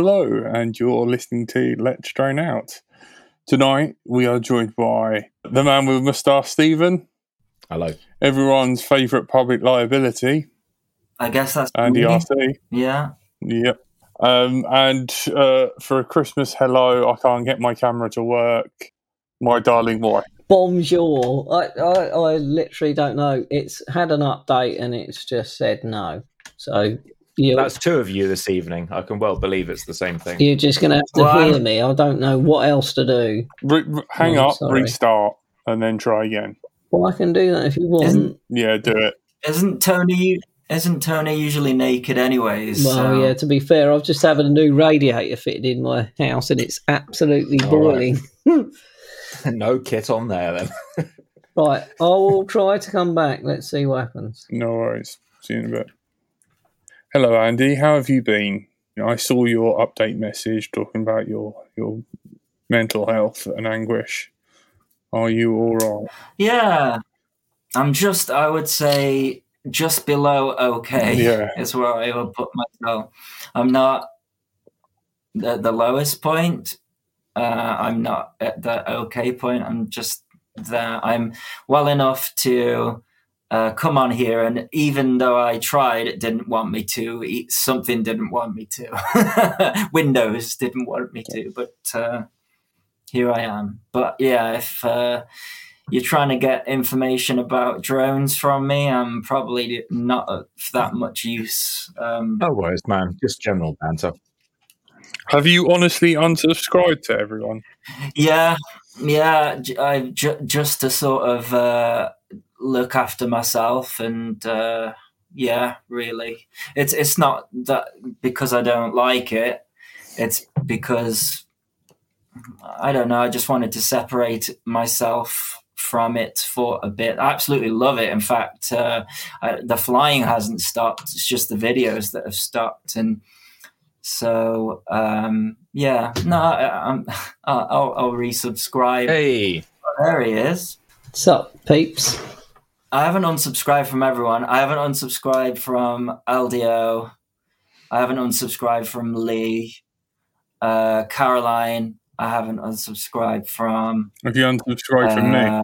Hello, and you're listening to Let's Drone Out. Tonight, we are joined by the man with moustache, Stephen, Hello. everyone's favourite public liability, I guess that's Andy me. RC. Yeah. Yep. Um, and uh, for a Christmas hello, I can't get my camera to work. My darling boy. Bonjour. I, I, I literally don't know. It's had an update and it's just said no. So you, That's two of you this evening. I can well believe it's the same thing. you're just going to have to Well, hear I'm- me. I don't know what else to do. Re- re- hang Oh, up, sorry. restart, and then try again. Well, I can do that if you want. Isn't- Yeah, do it. Isn't Tony isn't Tony usually naked anyways? well, so- yeah, to be fair, I've just had a new radiator fitted in my house and it's absolutely All boiling. no kit on there then. Right, I will try to come back. Let's see what happens. No worries. See you in a bit. Hello, Andy. How have you been? I saw your update message talking about your your mental health and anguish. Are you all right? Yeah. I'm just I would say just below okay Yeah. is where I would put myself. I'm not the the lowest point. Uh, I'm not at the okay point. I'm just there. I'm well enough to uh, come on here, and even though I tried, it didn't want me to. Something didn't want me to. Windows didn't want me to, but uh, here I am. But yeah, if uh, you're trying to get information about drones from me, I'm probably not of that much use. Um, no worries, man. Just general banter. Have you honestly unsubscribed to everyone? Yeah, yeah. j- I ju- just to sort of uh, look after myself, and uh, yeah, really, it's it's not that because I don't like it. It's because I don't know. I just wanted to separate myself from it for a bit. I absolutely love it. In fact, uh, I, the flying hasn't stopped. It's just the videos that have stopped, and so um, yeah. No, I, I'm. I'll, I'll, I'll resubscribe. Hey, There he is. What's up, peeps? I haven't unsubscribed from everyone. I haven't unsubscribed from LDO. I haven't unsubscribed from Lee. Uh, Caroline. I haven't unsubscribed from. Have you unsubscribed from me?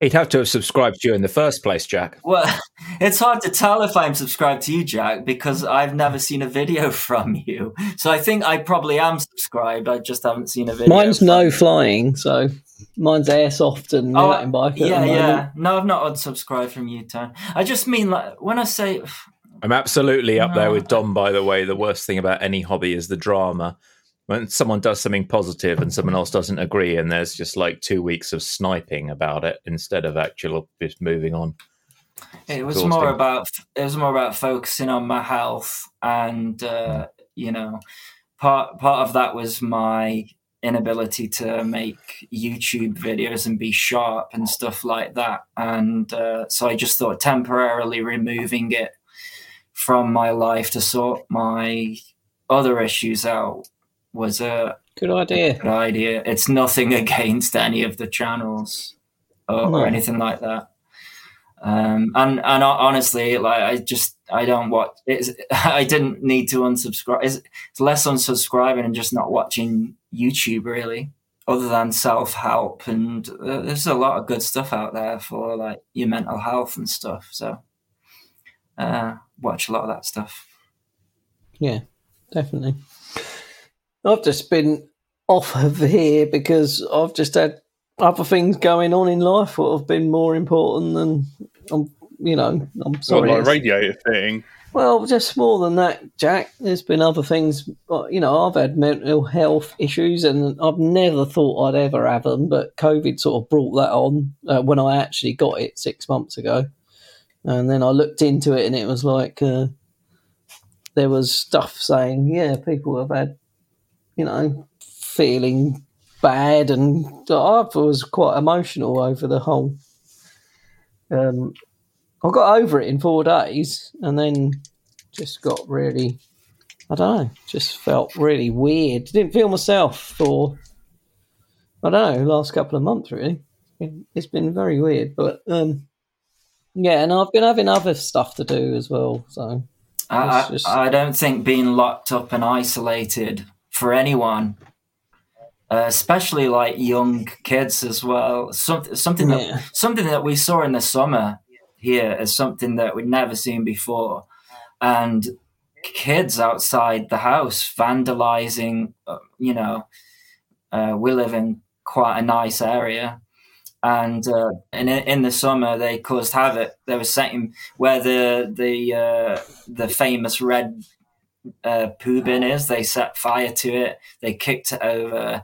He'd have to have subscribed to you in the first place, Jack. Well, it's hard to tell if I'm subscribed to you, Jack, because I've never seen a video from you. So I think I probably am subscribed. I just haven't seen a video. Mine's no you. flying, so mine's airsoft and Oh, mountain bike. at the Yeah, yeah. No, I've not unsubscribed from you, Tone. I just mean like when I say I'm absolutely up there with Dom, by the way. The worst thing about any hobby is the drama. When someone does something positive and someone else doesn't agree, and there's just like two weeks of sniping about it instead of actually just moving on. It was more about it was more about focusing on my health, and uh, you know, part part of that was my inability to make YouTube videos and be sharp and stuff like that. And uh, so I just thought temporarily removing it from my life to sort my other issues out was a Good idea. good idea. It's nothing against any of the channels or, No. or anything like that. Um, and and ho- honestly, like I just I don't watch. It's, I didn't need to unsubscribe. It's, it's less unsubscribing and just not watching YouTube really. Other than self help, and uh, there's a lot of good stuff out there for like your mental health and stuff. So, uh, watch a lot of that stuff. Yeah, definitely. I've just been off of here because I've just had other things going on in life that have been more important than I'm, you know, I'm sorry. like radiator thing. well, just more than that, Jack. There's been other things. but, You know, I've had mental health issues, and I've never thought I'd ever have them. But COVID sort of brought that on uh, when I actually got it six months ago, and then I looked into it, and it was like uh, there was stuff saying, yeah, people have had, you know, feeling bad, and I was quite emotional over the whole. Um, I got over it in four days, and then just got really, I don't know, just felt really weird. Didn't feel myself for, I don't know, last couple of months really. It's been very weird, but um, yeah, and I've been having other stuff to do as well. So I, just- I don't think being locked up and isolated for anyone, uh, especially like young kids as well, something something that yeah, something that we saw in the summer here is something that we'd never seen before, and kids outside the house vandalizing. Uh, you know, uh, we live in quite a nice area. And uh, and in, in the summer they caused havoc. They were setting where the the uh, the famous red uh, poo bin is. They set fire to it. They kicked it over.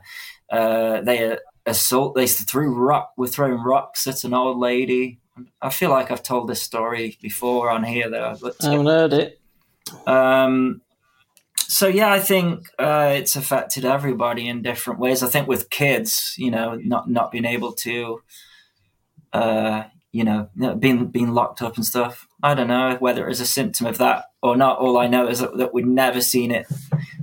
Uh, they assault. They threw rock. Were throwing rocks at an old lady. I feel like I've told this story before on here though. But I haven't heard it. um, so yeah, I think uh, it's affected everybody in different ways. I think with kids, you know, not not being able to, uh, you know, being being locked up and stuff. I don't know whether it's a symptom of that or not. All I know is that, that we'd never seen it.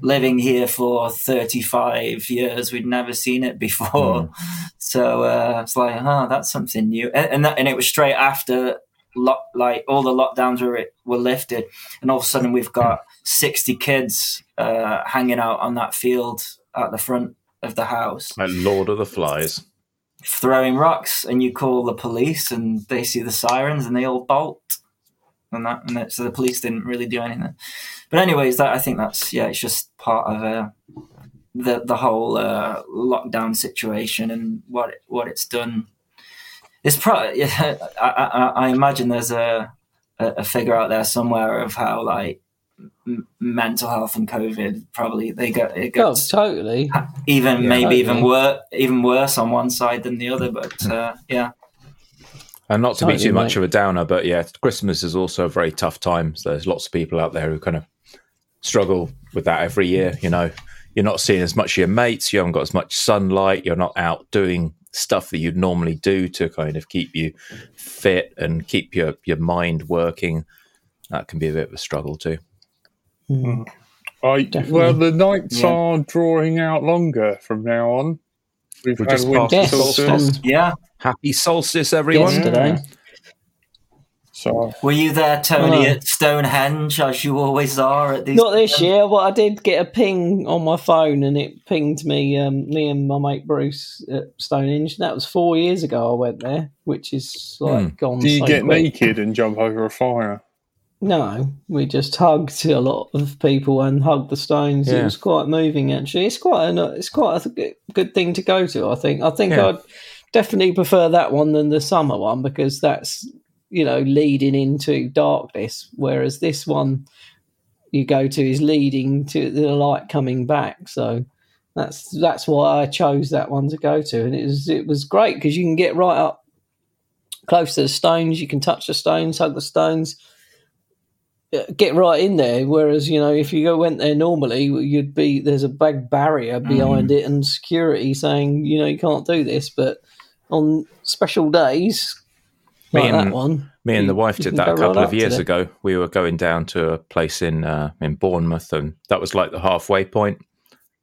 Living here for thirty five years, we'd never seen it before. So uh, it's like, oh, that's something new, and and, that, and it was straight after. Lock, like all the lockdowns were were lifted, and all of a sudden we've got sixty kids uh, hanging out on that field at the front of the house, Like Lord of the Flies. throwing rocks, and you call the police, and they see the sirens, and they all bolt, and that, and that, so the police didn't really do anything. But anyways, that I think that's yeah, it's just part of uh, the the whole uh, lockdown situation and what it, what it's done. It's probably yeah, I, I, I imagine there's a, a a figure out there somewhere of how like m- mental health and COVID probably they get it Oh, totally. even Yeah. maybe even Totally. worse even worse on one side than the other. But uh, yeah, And not to be too much mate. of a downer, but yeah, Christmas is also a very tough time. So there's lots of people out there who kind of struggle with that every year. You know, you're not seeing as much of your mates, you haven't got as much sunlight, you're not out doing stuff that you'd normally do to kind of keep you fit and keep your, your mind working. That can be a bit of a struggle too. Mm. I, Definitely. well, the nights Yeah. are drawing out longer from now on. We've We're had just winter past solstice, solstice. yeah. Happy solstice, everyone. Yesterday. so Were you there, Tony, Oh. at Stonehenge, as you always are at these? Not this year, but I did get a ping on my phone, and it pinged me, um, me and my mate Bruce at Stonehenge. That was four years ago. I went there, which is like gone. do you so get quick. naked and jump over a fire? No, we just hugged a lot of people and hugged the stones. It Yeah. was quite moving, actually. It's quite an, it's quite a good, good thing to go to. I think. I think Yeah. I'd definitely prefer that one than the summer one because that's you know leading into darkness, whereas this one you go to is leading to the light coming back. So that's that's why I chose that one to go to, and it was it was great because you can get right up close to the stones. You can touch the stones, hug the stones uh, get right in there. Whereas you know, if you go went there normally, you'd be there's a big barrier behind it and security saying you know you can't do this. But on special days Me like and- that one, Me and the wife did that a couple right of years ago. We were going down to a place in uh, in Bournemouth, and that was like the halfway point.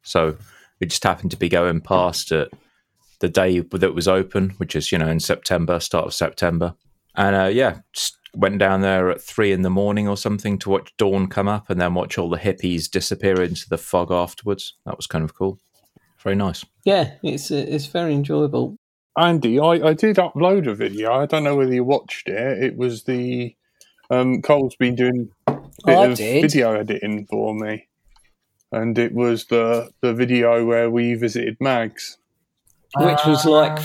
So we just happened to be going past it the day that was open, which is you know in September, start of September, and uh, yeah, just went down there at three in the morning or something to watch dawn come up, and then watch all the hippies disappear into the fog afterwards. That was kind of cool, very nice. Yeah, it's it's very enjoyable. Andy, I, I did upload a video. I don't know whether you watched it. It was the um, Cole's been doing a bit I of did. video editing for me, and it was the the video where we visited Mags. which was Uh, like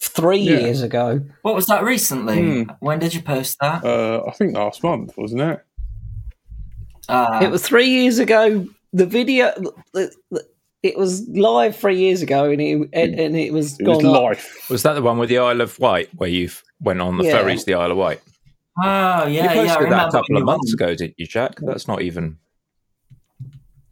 three Yeah. years ago. What was that recently? Hmm. When did you post that? Uh, I think last month, wasn't it? Ah, it was three years ago. The video, the, the, it was live three years ago, and it and, and it was It was gone up. life. Was that the one with the Isle of Wight where you went on the Yeah. ferry to the Isle of Wight? oh, you yeah, posted yeah. I that a couple of months won. ago, didn't you, Jack? That's not even.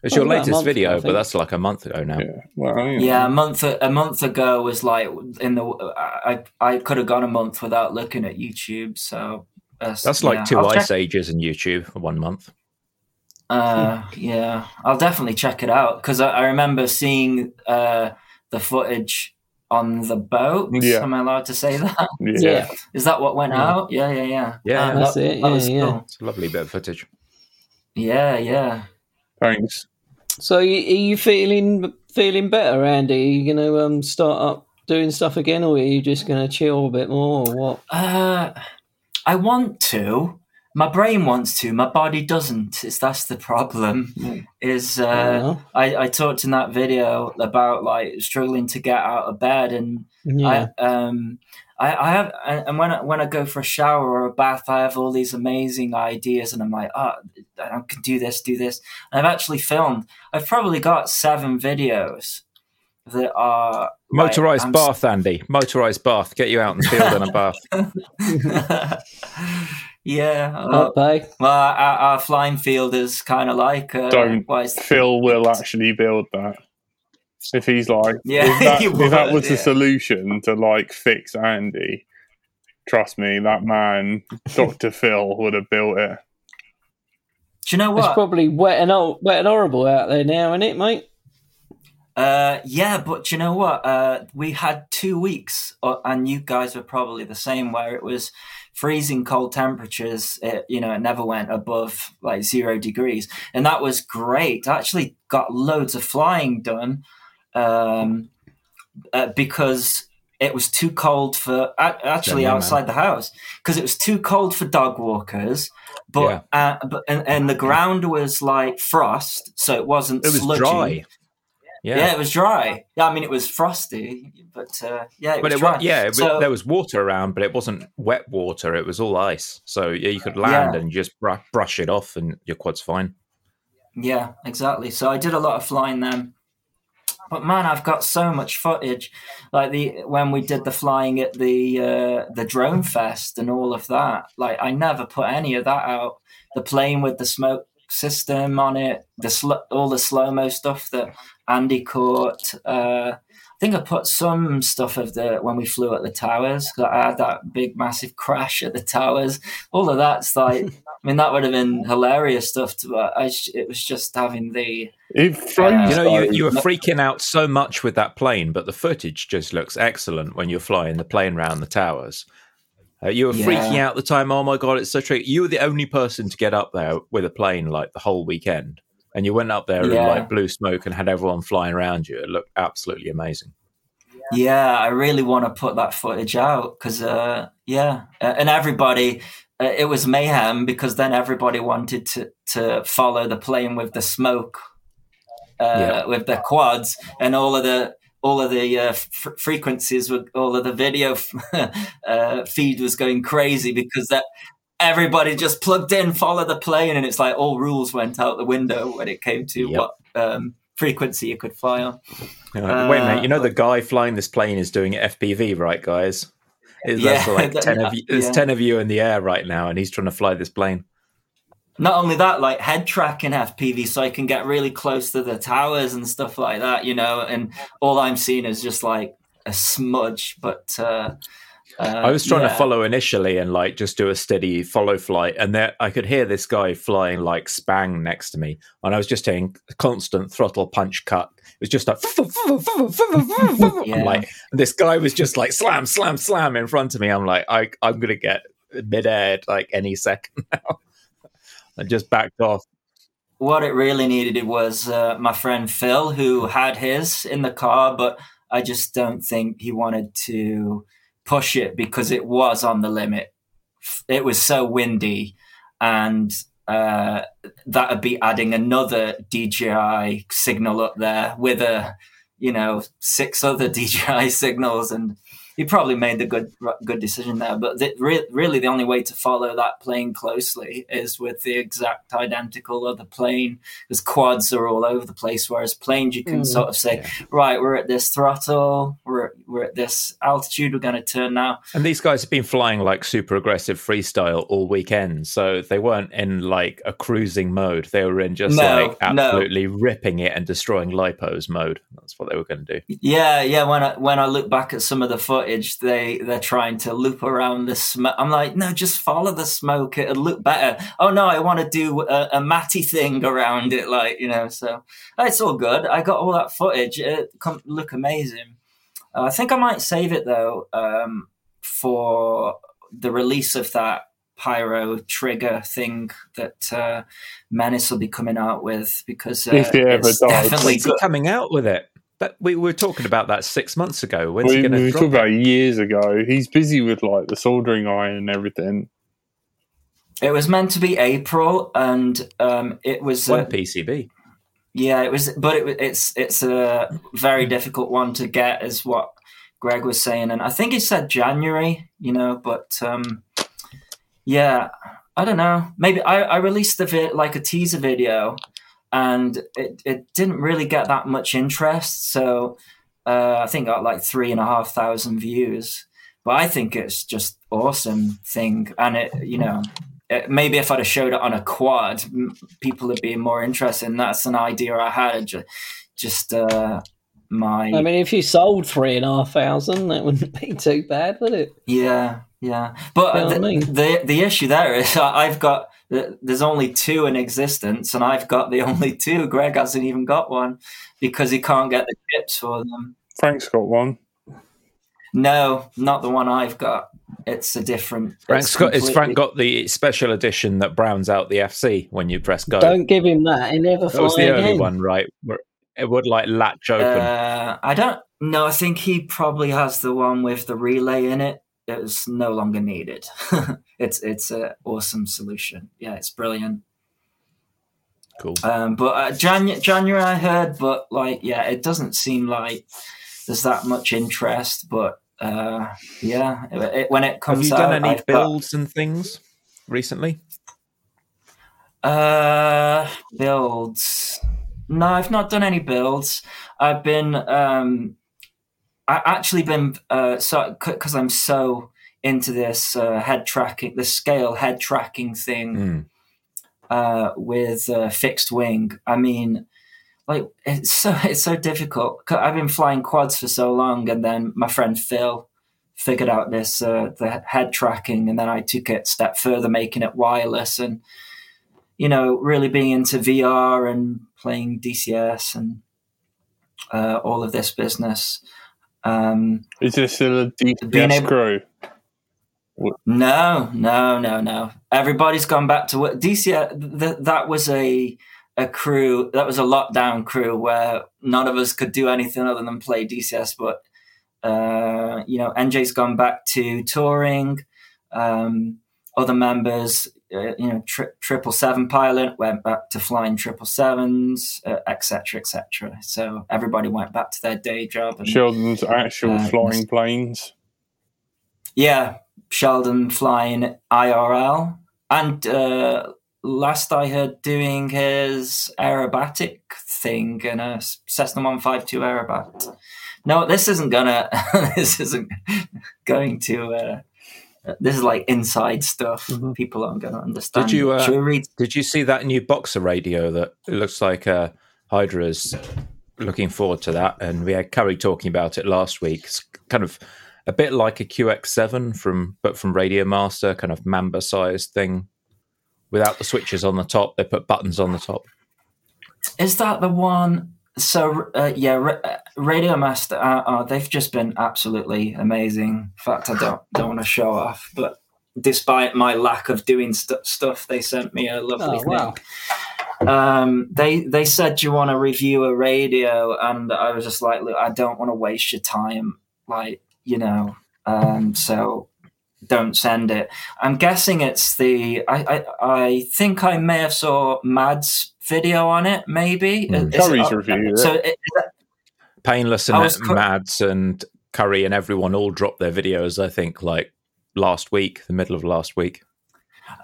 It's your latest month ago, video, but that's like a month ago now. Yeah. Well. Yeah, a month a month ago was like in the I I could have gone a month without looking at YouTube. So uh, That's like yeah. two I'll check- ice ages in YouTube for one month. Uh, yeah, I'll definitely check it out because I, I remember seeing uh, the footage on the boat. Yeah. Am I allowed to say that? yeah. Yeah, Is that what went Yeah. out? Yeah, yeah, yeah. Yeah, Ah, that's that- it, that was yeah, yeah. cool. It's a lovely bit of footage. Yeah, yeah. Thanks. So, are you feeling feeling better, Andy? Are you going to um, start up doing stuff again, or are you just going to chill a bit more, or what? Uh, I want to. My brain wants to. My body doesn't. It's that's the problem. Is I uh, know. I, I talked in that video about like struggling to get out of bed and yeah, I um I, I have and when I, when I go for a shower or a bath I have all these amazing ideas and I'm like oh I can do this do this and I've actually filmed I've probably got seven videos that are Motorized I'm bath, Andy. Motorized bath. Get you out in the field in a bath. yeah uh, Not well our, our flying field is kind of like uh, Don't. why is- Phil will actually build that. If he's like, Yeah, if, that, he if that would, was the solution to like fix Andy, trust me, that man, Doctor Phil, would have built it. do you know what? It's probably wet and hor- wet and horrible out there now, isn't it, mate? Uh, yeah, but you know what? Uh, we had two weeks, uh, and you guys were probably the same, where it was freezing cold temperatures. It, you know, it never went above like zero degrees, and that was great. I actually got loads of flying done um, uh, because it was too cold for actually Yeah, man. outside the house because it was too cold for dog walkers. But, uh, but and, and the ground was like frost, so it wasn't. It was sludgy. dry. Yeah. Yeah. it was dry. Yeah, I mean it was frosty, but uh, yeah, it But was it dry. was, yeah, it, was- So- there was water around, but it wasn't wet water. It was all ice. So yeah, you could land Yeah. and just br- brush it off, and your quad's fine. yeah, exactly. So I did a lot of flying then. But man, I've got so much footage, like the when we did the flying at the uh, the drone fest and all of that. Like I never put any of that out. The plane with the smoke system on it, the sl- all the slow mo stuff that Andy caught. Uh, I think I put some stuff of the when we flew at the towers. 'cause I had that big massive crash at the towers. All of that's like, I mean, that would have been hilarious stuff. To, but I, sh- it was just having the It froze. You know, you, you were freaking out so much with that plane, but the footage just looks excellent when you're flying the plane around the towers. Uh, you were Yeah. freaking out at the time. Oh my god, it's so tricky. You were the only person to get up there with a plane like the whole weekend, and you went up there Yeah. and like blew smoke and had everyone flying around you. It looked absolutely amazing. Yeah, I really want to put that footage out because, uh, yeah, and everybody, uh, it was mayhem because then everybody wanted to to follow the plane with the smoke, uh, Yeah. with the quads, and all of the all of the uh, f- frequencies, with all of the video uh, feed was going crazy because that everybody just plugged in, follow the plane, and it's like all rules went out the window when it came to Yep. what um, frequency you could fly on. You're Wait a minute, Uh, you know the guy flying this plane is doing FPV, right, guys? There's Yeah, like that- ten of you. There's yeah. ten of you in the air right now, and he's trying to fly this plane. Not only that, like head tracking FPV, so I can get really close to the towers and stuff like that, you know. And all I'm seeing is just like a smudge. But uh, uh, I was trying yeah. to follow initially and like just do a steady follow flight, and there I could hear this guy flying like spang next to me, and I was just doing constant throttle punch cut. It was just like, Yeah. Like, this guy was just like slam, slam, slam in front of me. I'm like, I, I'm gonna get mid-air like any second now. I just backed off. What it really needed was uh, my friend Phil, who had his in the car, but I just don't think he wanted to push it because it was on the limit. It was so windy, and uh, that would be adding another DJI signal up there with a, you know, six other DJI signals, and he probably made the good good decision there. But the, re- really, the only way to follow that plane closely is with the exact identical other plane, because quads are all over the place. Whereas planes, you can Mm. sort of say, right, we're at this throttle, we're we're at this altitude, we're going to turn now. And these guys have been flying like super aggressive freestyle all weekend, so they weren't in like a cruising mode. They were in just No, like no. absolutely ripping it and destroying lipos mode. That's what they were going to do. Yeah, yeah. When I when I look back at some of the footage, they they're trying to loop around the smoke. I'm like, no, just follow the smoke. It'll look better. Oh no, I want to do a, a matty thing around it, like you know. So it's all good. I got all that footage. It come look amazing. Uh, I think I might save it though um, for the release of that pyro trigger thing that uh, Menace will be coming out with because uh, If it ever it's does. definitely When's good. coming out with it? But we were talking about that six months ago. When's We, he we going were to talking drop? about years ago. He's busy with like the soldering iron and everything. It was meant to be April, and um, it was One uh, PCB. yeah, it was, but it, it's it's a very difficult one to get, is what Greg was saying, and I think he said January, you know, but um, yeah, I don't know. Maybe I, I released the vid, like a teaser video, and it, it didn't really get that much interest, so uh, I think got like three and a half thousand views. But I think it's just awesome thing, and it you know it, maybe if I'd have showed it on a quad, m- people would be more interested. And that's an idea I had. Ju- Just uh, my I mean, if you sold three and a half thousand, that wouldn't be too bad, would it? yeah, yeah. But You know the, I mean? the the issue there is I've got there's only two in existence, and I've got the only two. Greg hasn't even got one because he can't get the chips for them. Frank's got one. No, not the one I've got. It's a different. Frank's it's got, is Frank got the special edition that browns out the FC when you press go? Don't give him that. He never that was fly the early again. one, right? It would like latch open. Uh, I don't know. I think he probably has the one with the relay in it. It's no longer needed. it's it's an awesome solution. Yeah, it's brilliant. cool. Um, but uh, Jan- January I heard, but like yeah, it doesn't seem like there's that much interest. But uh, yeah, it, it- when it Have comes you out, done any I've got- builds and things recently? Uh, builds. No, I've not done any builds. I've been, um, I actually been, uh, so because I'm so into this uh, head tracking, the scale head tracking thing Mm. uh, with uh, fixed wing. I mean, like it's so it's so difficult. I've been flying quads for so long, and then my friend Phil figured out this uh, the head tracking, and then I took it a step further, making it wireless, and you know, really being into VR and playing DCS and uh, all of this business. Um, Is there still a DCS able- crew? No, no, no, no. Everybody's gone back to work. DC, th- that was a a crew. That was a lockdown crew where none of us could do anything other than play DCS. But uh, you know, NJ's gone back to touring. Um, other members, uh, you know, tri- triple seven pilot went back to flying triple sevens, etc., etc. So everybody went back to their day job. And, Sheldon's actual Uh, flying planes. Yeah, Sheldon flying IRL, and uh, last I heard doing his aerobatic thing in a Cessna One Five Two aerobat. No, this isn't gonna. this isn't going to. This is like inside stuff. Mhm. People aren't going to understand. Did you, uh, Should we read? Did you see that new boxer radio that it looks like uh, Hydra's looking forward to that? And we had Curry talking about it last week. It's kind of a bit like a QX7 from, but from Radio Master, kind of Mambo sized thing. Without the switches on the top, they put buttons on the top. Is that the one? So uh, yeah, uh, Radio Master. Uh, uh, they've just been absolutely amazing. In fact, I don't don't want to show off, but despite my lack of doing st- stuff, they sent me a lovely Oh, thing. wow. Um, they they said, "Do you want to review a radio?" And I was just like, "Look, I don't want to waste your time. Like, you know, um, so." Don't send it. I'm guessing it's the. I, I I think I may have saw Mad's video on it. Maybe. Is it- Curry's reviewed it. So it, is that- Painless and was Mads and Curry and everyone all dropped their videos. I think like last week, the middle of last week.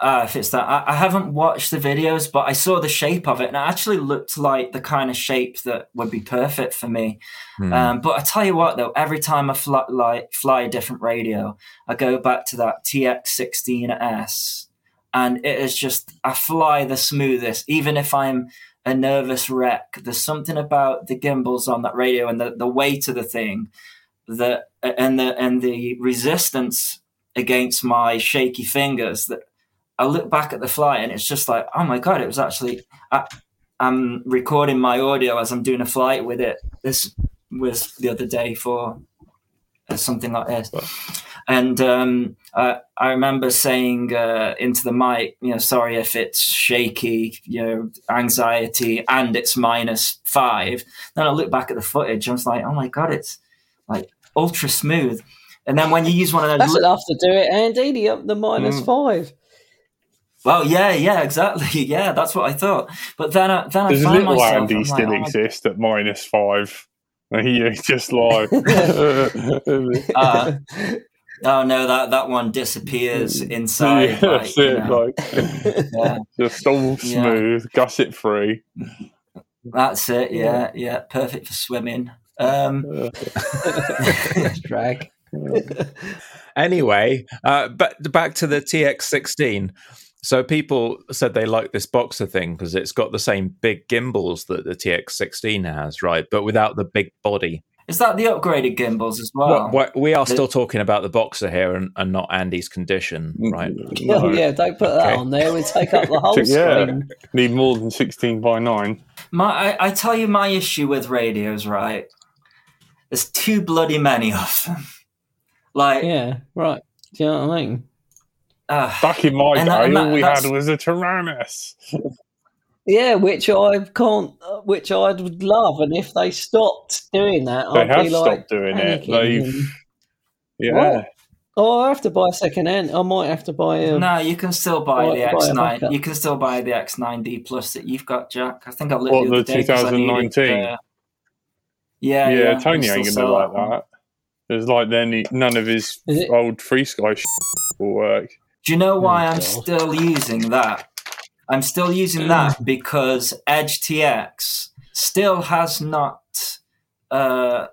Uh, if it's that, I, I haven't watched the videos, but I saw the shape of it, and it actually looked like the kind of shape that would be perfect for me. Hmm. Um, but I tell you what, though, every time I fly, like fly a different radio, I go back to that TX16S, and it is just I fly the smoothest, even if I'm a nervous wreck. There's something about the gimbals on that radio and the, the weight of the thing that and the and the resistance against my shaky fingers that I look back at the flight and it's just like, oh my god, it was actually. I, I'm recording my audio as I'm doing a flight with it. This was the other day for something like this, and um, uh, I remember saying uh, into the mic, you know, sorry if it's shaky, you know, anxiety, and it's minus five. Then I look back at the footage, and I was like, oh my god, it's like ultra smooth. And then when you use one of those, That's enough to do it, Andy. The up the minus Mm. five. well, yeah, yeah, exactly, yeah, that's what I thought. But then, I, then I found little myself, Andy I'm like, still oh exist at minus five? And he is just like Uh, oh no, that that one disappears inside. yeah, like, that's you it, know. like yeah, just all Yeah. smooth, gusset free. that's it. Yeah, yeah, perfect for swimming. Um, Drag. Anyway, uh, but back to the TX16. So people said they like this boxer thing because it's got the same big gimbals that the TX16 has, right? But without the big body. Is that the upgraded gimbals as well? Well, we are still talking about the boxer here and, and not Andy's condition, right? Oh yeah, don't put that Okay. on there. We take up the whole Yeah. screen. Need more than sixteen by nine. My, I, I tell you, my issue with radios, right? There's too bloody many of them. Like, Yeah, right. Do you know what I mean? uh, Back in my And day, that- all we had was a Taranis. Yeah, which I can't, uh, which I would love, and if they stopped doing that, They I'd have be like, stopped doing it. They've yeah. What? Oh, I have to buy a second hand. I might have to buy a. no, you can still buy Buy- the buy a X9. backup. You can still buy the X9D Plus that you've got, Jack. I think I looked What, the other the day 'cause I needed, 2019? uh, yeah, yeah, yeah. Tony ain't gonna sell like that. There's like then he- none of his old FrSky will work. Do you know why Oh, I'm God. still using that? I'm still using that because Edge TX still has not uh,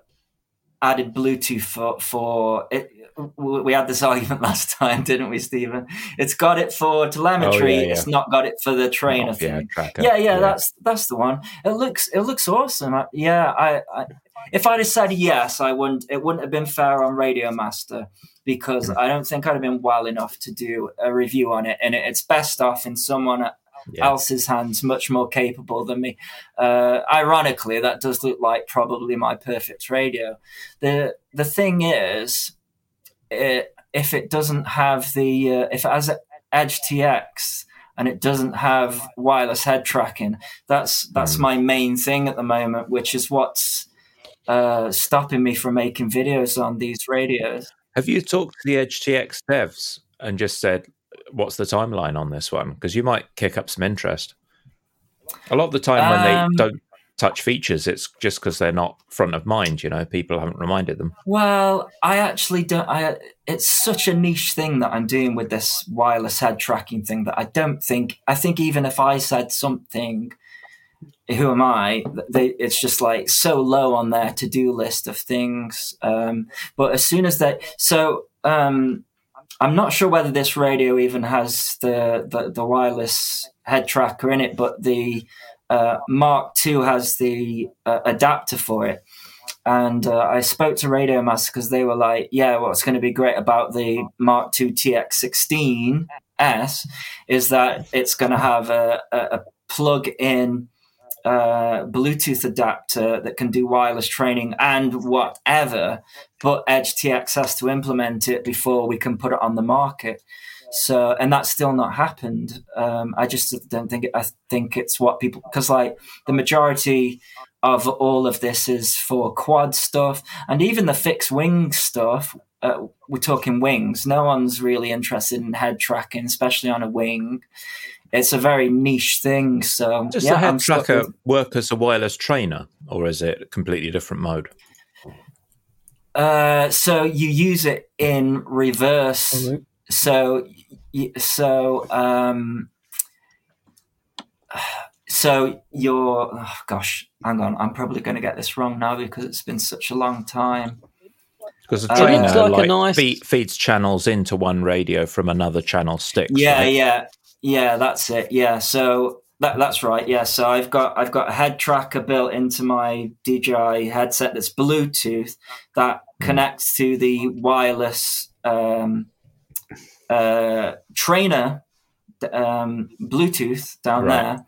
added Bluetooth for for it. We had this argument last time, didn't we, Stephen? It's got it for telemetry. Oh, yeah, yeah. It's not got it for the trainer Oh, yeah, thing. Yeah, yeah, that's that's the one. It looks it looks awesome. I, yeah, I, I if I'd have said yes, I wouldn't. It wouldn't have been fair on Radio Master because I don't think I'd have been well enough to do a review on it, and it, it's best off in someone Yeah. else's hands, much more capable than me. Uh, ironically, that does look like probably my perfect radio. the The thing is, it, if it doesn't have the uh, if it has Edge TX and it doesn't have wireless head tracking, that's that's Mm. my main thing at the moment, which is what's uh, stopping me from making videos on these radios. Have you talked to the Edge TX devs and just said, what's the timeline on this one? Because you might kick up some interest. A lot of the time when Um, they don't touch features, it's just because they're not front of mind, you know, people haven't reminded them. Well, I actually don't. I it's such a niche thing that I'm doing with this wireless head tracking thing that I don't think. I think even if I said something, who am I? They, it's just like so low on their to do list of things. Um, but as soon as they, so um, I'm not sure whether this radio even has the the, the wireless head tracker in it, but the uh, Mark II has the uh, adapter for it. And uh, I spoke to Radio Master because they were like, "Yeah, what's going to be great about the Mark II TX16S is that it's going to have a, a, a plug-in uh, Bluetooth adapter that can do wireless training and whatever, but Edge TX has to implement it before we can put it on the market. So, and that's still not happened. Um, I just don't think I think it's what people because like the majority of all of this is for quad stuff and even the fixed wing stuff. Uh, we're talking wings. No one's really interested in head tracking, especially on a wing. It's a very niche thing. So, Does yeah, the head I'm stuck tracker with- work as a wireless trainer or is it a completely different mode? Uh, so you use it in reverse. So, so, um, so you're. Oh gosh, hang on. I'm probably going to get this wrong now because it's been such a long time. Because the Uh, trainer It looks like a like, nice- feed, feeds channels into one radio from another channel stick Yeah, right? yeah, yeah. That's it. Yeah. So that that's right. Yeah. So I've got I've got a head tracker built into my DJI headset that's Bluetooth that connects to the wireless um, uh, trainer um, Bluetooth down Right. there.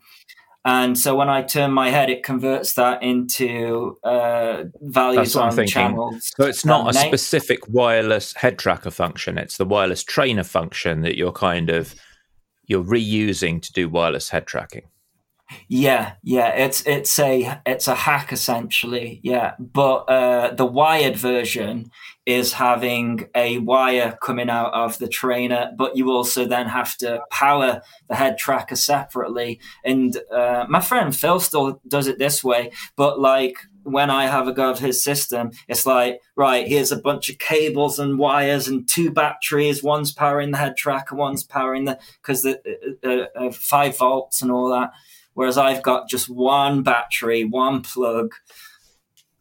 And so when I turn my head, it converts that into uh, values on channels. So it's not a there. specific wireless head tracker function. It's the wireless trainer function that you're kind of you're reusing to do wireless head tracking. Yeah, yeah, it's it's a it's a hack essentially. Yeah, but uh, the wired version is having a wire coming out of the trainer, but you also then have to power the head tracker separately. And uh, my friend Phil still does it this way, but like when I have a go of his system, it's like right here's a bunch of cables and wires and two batteries. One's powering the head tracker, one's powering the because the uh, uh, uh, five volts and all that whereas I've got just one battery, one plug,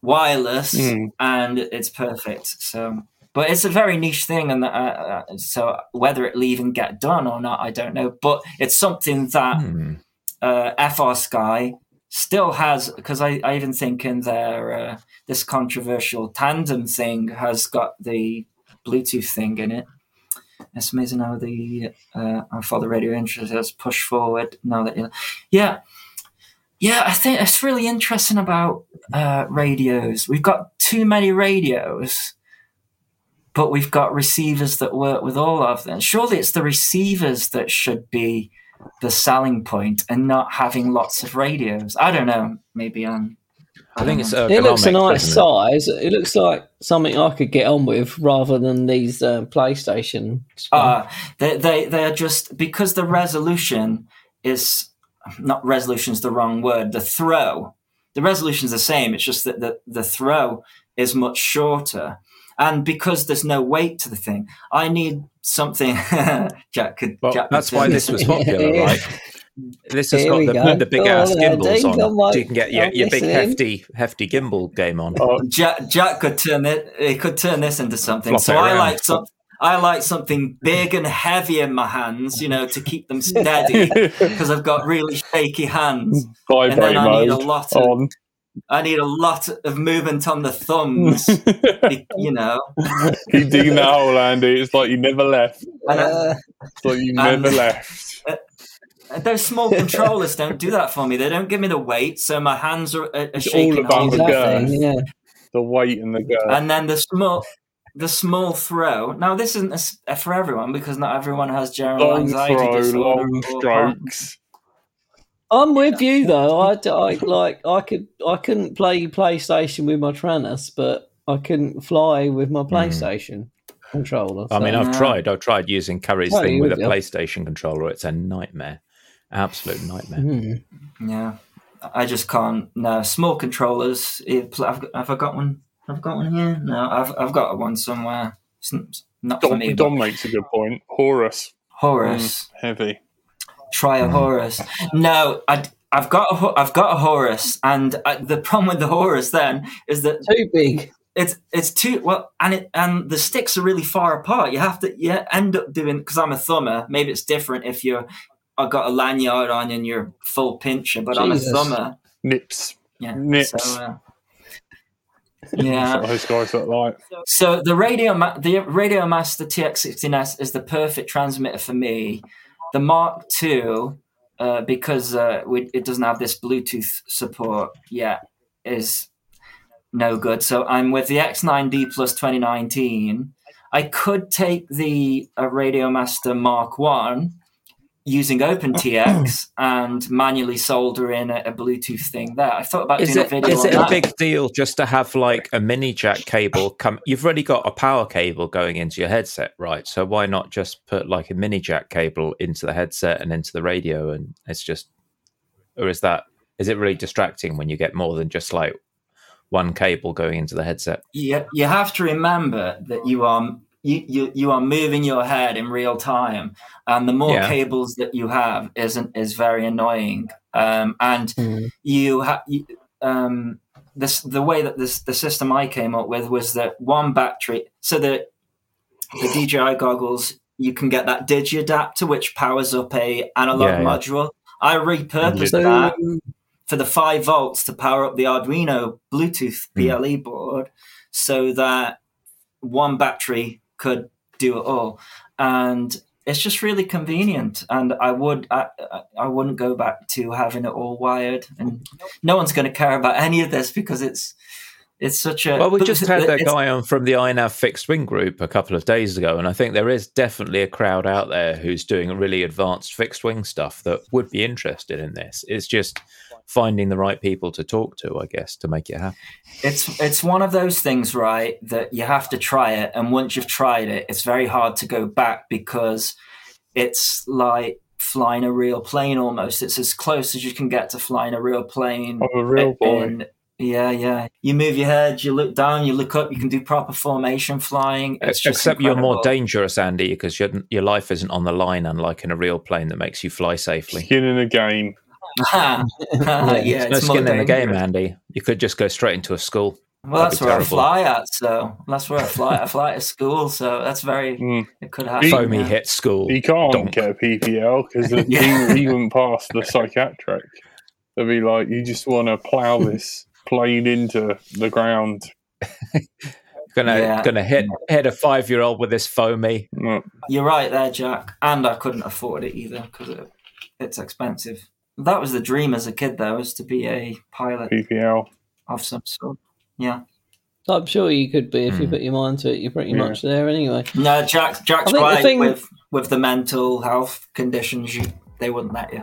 wireless, Mm. and it's perfect. So, but it's a very niche thing, and uh, uh, so whether it'll even get done or not, I don't know. But it's something that Hmm. uh, FrSky still has because I, I even think in their uh, this controversial tandem thing has got the Bluetooth thing in it. It's amazing how the uh, far the radio interest has pushed forward now that yeah yeah I think it's really interesting about uh, radios. We've got too many radios, but we've got receivers that work with all of them. Surely it's the receivers that should be the selling point and not having lots of radios. I don't know. Maybe I'm. I think it's don't It looks a nice doesn't it? size. It looks like something I could get on with rather than these uh, PlayStation. know. Uh, they, they they are just because the resolution is not resolution is the wrong word. The throw, the resolution is the same. It's just that the the throw is much shorter, and because there's no weight to the thing, I need something. Jack could. Well, Jack that's why this was popular, Yeah. right? This has Here got the, go. the big Go ass on, gimbals on, come on. so you can get your, your big hefty hefty gimbal game on. Oh, Jack, Jack could turn it. He could turn this into something. Flop so I like some. I like something big and heavy in my hands, you know, to keep them steady because I've got really shaky hands. vibrate And then I need a lot of- on. I need a lot of movement on the thumbs, you know. Keep digging that hole, Andy. It's like you never left. And I- Uh, It's like you And- never left. Those small controllers don't do that for me. They don't give me the weight, so my hands are, are, are It's shaking. all about the exactly. girth. Yeah. The weight and the girth. and then the small the small throw now this isn't a s- a for everyone because not everyone has general long anxiety throw, disorder long or- strokes. I'm with you though. I, I like I could I couldn't play PlayStation with my Taranis, but I couldn't fly with my hmm. PlayStation controller. I mean, I've tried. I've tried using Curry's Oh, thing with a would, yeah. PlayStation controller. It's a nightmare, absolute nightmare. Hmm. yeah. I just can't no. Small controllers. It- have, have i got one? Have i got one here? No i've, I've got one somewhere. It's n- not for Dom, me Dom but makes a good point. Horus, horus. Heavy. try a horus. No I, I've got a, Ho- I've got a Horus, and uh, the problem with the Horus then is that Too big. it's it's too well and it and the sticks are really far apart. You have to you end up doing because i'm a thumber maybe it's different if you're i've got a lanyard on and you're full pincher but Jesus. i'm a thumber Nips. yeah Nips. so, uh, yeah what those guys look like. so the radio Ma- the radio master tx16s is the perfect transmitter for me the mark ii uh, because uh, we, it doesn't have this bluetooth support yet is no good. So I'm with the X9D Plus 2019. I could take the uh, Radio Master Mark One using OpenTX and manually solder in a, a Bluetooth thing there. I thought about Is doing it a video is on it a big deal just to have like a mini jack cable come? You've already got a power cable going into your headset, right? So why not just put like a mini jack cable into the headset and into the radio, and it's just, or is that is it really distracting when you get more than just like one cable going into the headset. you, you have to remember that you are you, you you are moving your head in real time and the more Yeah. cables that you have isn't is very annoying um, and Mm. you have um, this the way that this the system I came up with was that one battery so that the DJI goggles you can get that digi adapter which powers up a analog Yeah, yeah. module I repurposed So, that for the five volts to power up the Arduino Bluetooth BLE board so that one battery could do it all. And it's just really convenient. And I would, I, I- I wouldn't go back to having it all wired. And no one's going to care about any of this because it's, it's such a. Well, we just had that guy on from the INAV fixed wing group a couple of days ago, and I think there is definitely a crowd out there who's doing really advanced fixed wing stuff that would be interested in this. It's just finding the right people to talk to, I guess, to make it happen. it's it's one of those things right that you have to try it and once you've tried it it's very hard to go back because it's like flying a real plane almost it's as close as you can get to flying a real plane Of a real boy. And- yeah yeah you move your head you look down you look up you can do proper formation flying it's just Except you're more dangerous, Andy, because your, your life isn't on the line, unlike in a real plane that makes you fly safely. Skin in the game. yeah, There's no it's skin in the game. Andy. You could just go straight into a school. well that's That'd be where I fly at so that's where I fly I fly to school so that's very Mm. it could happen Foamy yeah. hit school. He can't Donk. get a PPL because Yeah. he, he wouldn't pass the psychiatric. They'd be like, you just want to plow this plane into the ground. Gonna Yeah. gonna hit hit a five year old with this foamy. Mm. You're right there, Jack. And I couldn't afford it either because it, it's expensive. That was the dream as a kid, though, was to be a pilot PPL. of some sort. Yeah. I'm sure you could be if you Hmm. put your mind to it. You're pretty Yeah. much there anyway. No, Jack. Jack's I right thing- with with the mental health conditions. You they wouldn't let you.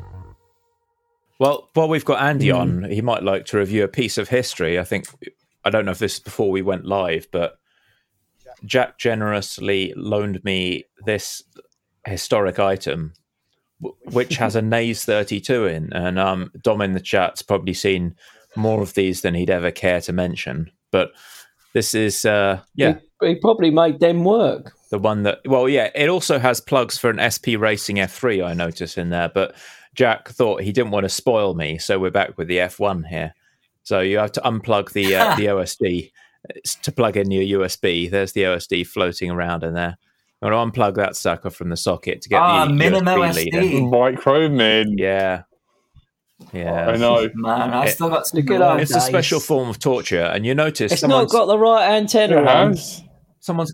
Well, while we've got Andy Hmm. on, he might like to review a piece of history. I think I don't know if this is before we went live, but Jack generously loaned me this historic item, which has a Naze32 in, and um, Dom in the chat's probably seen more of these than he'd ever care to mention. But this is, uh, yeah, He, he probably made them work. the one that well yeah it also has plugs for an sp racing f3 i notice in there but jack thought he didn't want to spoil me so we're back with the f1 here so you have to unplug the uh, the osd It's to plug in your usb there's the osd floating around in there i'm going to unplug that sucker from the socket to get Ah, the Minim USB OSD. leader. Micro mid. yeah yeah I know. Man, I still got some good old noise. it's a special form of torture and you notice It's not got the right antenna It has. someone's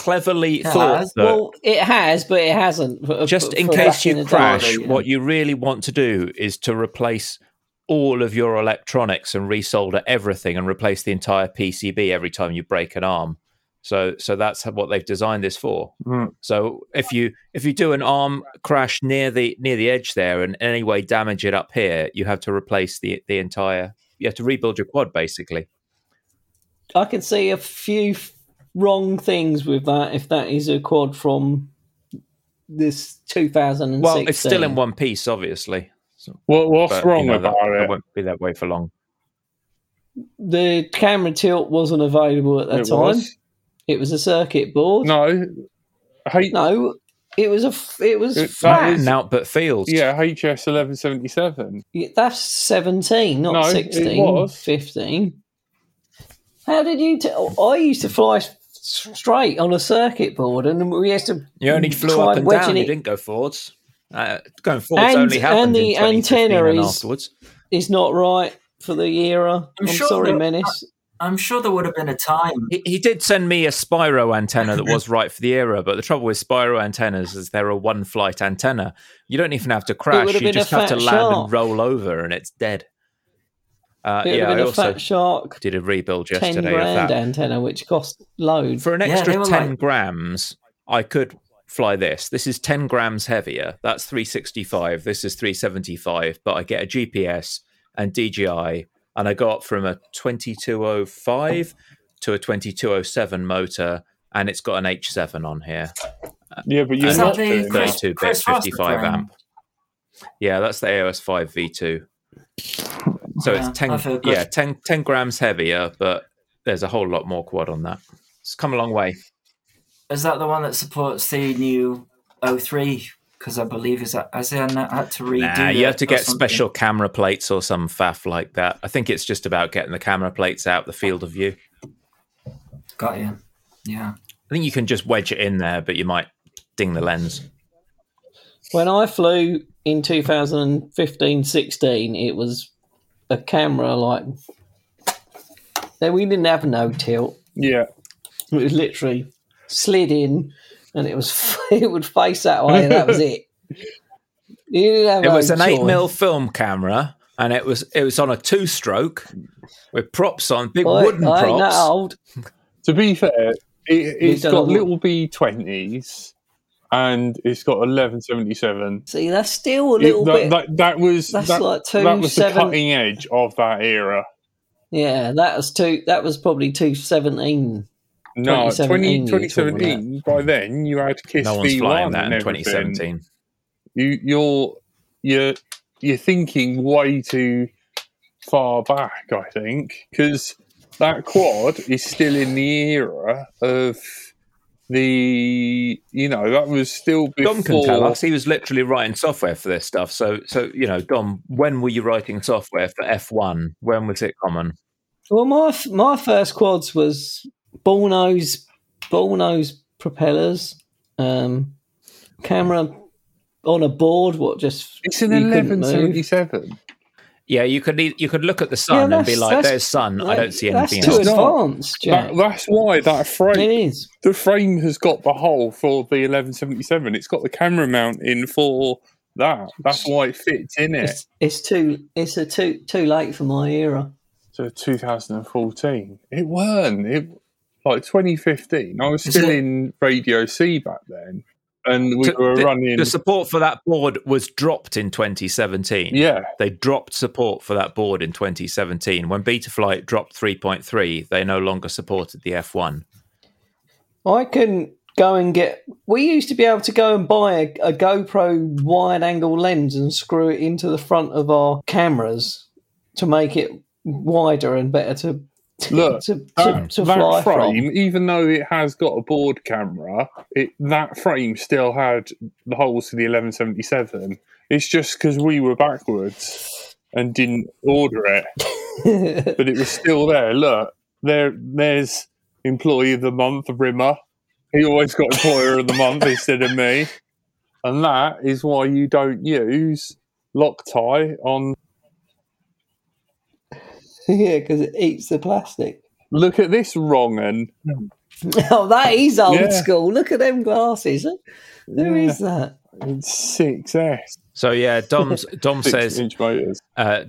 cleverly It thought has. that Well, it has, but it hasn't. for- just for- in for case back in you the day. crash, yeah. what you really want to do is to replace all of your electronics and resolder everything and replace the entire PCB every time you break an arm. So, so that's what they've designed this for. Mm. So, if you if you do an arm crash near the near the edge there and in any way damage it up here, you have to replace the the entire. You have to rebuild your quad basically. I can see a few f- wrong things with that if that is a quad from this 2016. Well, it's still in one piece, obviously. What, what's but, you wrong know, about that, it? It won't be that way for long. The camera tilt wasn't available at that It time. was. It was a circuit board. No. H- No, it was a It was It- that flat. is- An output fields. yeah, HS eleven seventy seven. Yeah, That's 17, not No, it 16. was. 15. How did you tell? I used to fly s- straight on a circuit board and we used to. You only flew try up and wedging down. You didn't go forwards. Uh, going forwards And- only happened and the in 2015 antenna and is- afterwards. It's not right for the era. I'm I'm, sure sorry, that- Menace. I'm sure there would have been a time. He, he did send me a Spyro antenna that was right for the era, but the trouble with Spyro antennas is they're a one flight antenna. You don't even have to crash. You just have to land shark. and roll over and it's dead. Uh, It yeah, I been a also Fat Shark did a rebuild 10 yesterday of grand that. antenna, which cost loads. For an extra they were 10 like- grams, I could fly this. This is 10 grams heavier. That's 365. This is 375, but I get a GPS and DJI, and I go up from a 2205 to a 2207 motor, and it's got an H7 on here. Yeah, but you're Is not that the doing Chris- that. 32 bit, 55 amp. Yeah, that's the AOS 5 V2. So Yeah, it's 10, I feel good. yeah, 10, 10 grams heavier, but there's a whole lot more quad on that. It's come a long way. Is that the one that supports the new 03? Because I believe is that has they had to redo Nah, you have to get special camera plates or some faff like that. I think it's just about getting the camera plates out the field of view. Got you. Yeah. I think you can just wedge it in there, but you might ding the lens. When I flew in 2015 16, it was a camera like. Then we didn't have no tilt. Yeah. It was literally slid in and it was it would face that way and that was it. You didn't have It no was an eight choice. mil film camera, and it was it was on a two stroke with props on, big I, wooden I ain't that props. old. To be fair, it, it's done got little B20s and it's got 1177. See, that's still a It- little that, bit. that, that was that's that, like two that was the cutting edge of that era. yeah, that was two. That was probably two seventeen. No, 2017 20, 2017. By then, you had Kiss No one's V1 flying that in everything. 2017. You, you're you're you're thinking way too far back. I think because that quad is still in the era of the you know that was still before. Dom can tell us. He was literally writing software for this stuff. So, so you know, Dom, when were you writing software for F1? When was it common? Well, my f- my first quads was ball nose, ball nose propellers, um, camera on a board. What just It's an you couldn't move. 1177. Yeah, you could you could look at the sun and be like, "There's sun. I don't see That's anything too else." not. advanced, Jack. That, that's why that frame is. the frame has got the hole for the 1177. It's got the camera mount in for that. That's why it fits in it. It's, it's too. It's a too too late for my era. So 2014. It weren't. It like 2015. I was still in Radio C back then, and we So were the, running. the support for that board was dropped in 2017. yeah, They dropped support for that board in 2017. When Betaflight dropped 3.3, they no longer supported the F1. I couldn't go and get. We used to be able to go and buy a, a GoPro wide angle lens and screw it into the front of our cameras to make it wider and better to Look, to, to, that, to that frame, from. even though it has got a board camera, it that frame still had the holes to the 1177. It's just because we were backwards and didn't order it. but it was still there. Look, there, there's employee of the month, Rimmer. He always got employer of the month instead of me, and that is why you don't use Loctite on. Yeah, because it eats the plastic. Look at this wrong and Oh, that is old Yeah. school. Look at them glasses. Who is that? six S. So yeah, Dom's, Dom Six says inch motors. uh,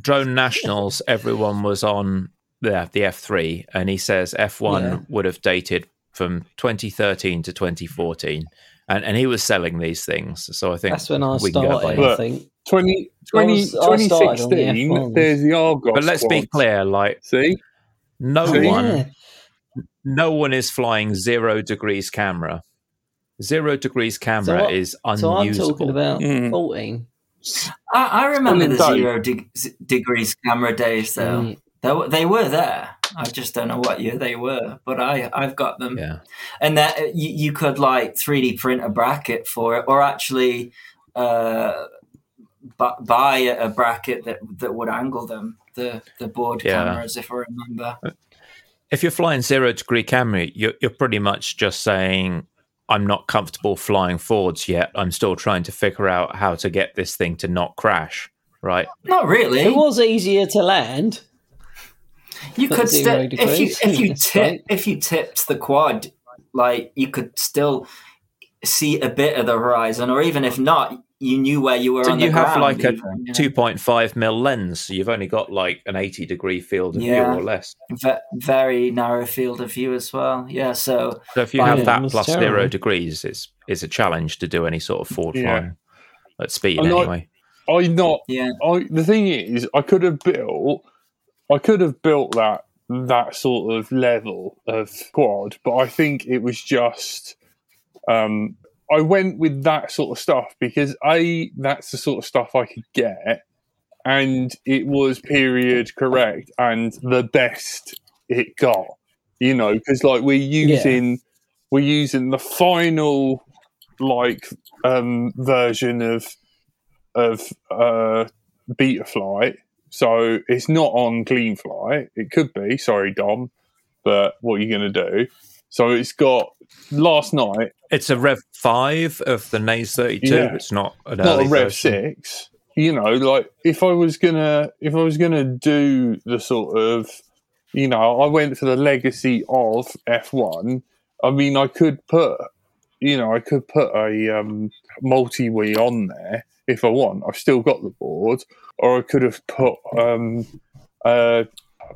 drone nationals. Everyone was on the the F3, and he says F1 Yeah. would have dated from 2013 to 2014, and and he was selling these things. So I think That's when I we can go started. I think. 20, 20, was- I started on the 2016, F1s. there's the Argos. But let's be clear, like See, no See? one Yeah. no one is flying zero degrees camera. Zero degrees camera what- is So I'm talking about Mm. 14. I, I remember the zero de- degrees camera days, though. Mm. They, they were there. I just don't know what year they were, but I I've got them. yeah, and that uh, you, you could like 3D print a bracket for it, or actually uh, bu- buy a bracket that that would angle them the the board Yeah. cameras, if I remember. if you're flying zero degree camera, you're, you're pretty much just saying, "I'm not comfortable flying forwards yet. I'm still trying to figure out how to get this thing to not crash." Right? Not really. It was easier to land. You could still if you if you That's tip right. if you tipped the quad, like you could still see a bit of the horizon, or even if not, you knew where you were on Didn't the you have like a even, you know? 2.5 mil lens? So you've only got like an 80 degree field of Yeah. view or less. Ve- very narrow field of view as well. Yeah, so So if you have it that was plus zero degrees, it's it's a challenge to do any sort of forward Yeah. flying at speed I'm not- anyway. I not. yeah, I the thing is, I could have built. I could have built that that sort of level of quad, but I think it was just. Um, I went with that sort of stuff because a that's the sort of stuff I could get, and it was period correct and the best it got. You know, because like we're using we're using the final like um version of of uh Betaflight so it's not on Cleanflight it could be sorry dom but what are you going to do so it's got last night It's a Rev 5 of the Naze32. Yeah. It's not an not a rev version. 6 you know like if i was gonna if i was gonna do the sort of you know i went for the legacy of f1 i mean i could put you know i could put a um multi-wii on there if i want i've still got the board or i could have put um uh,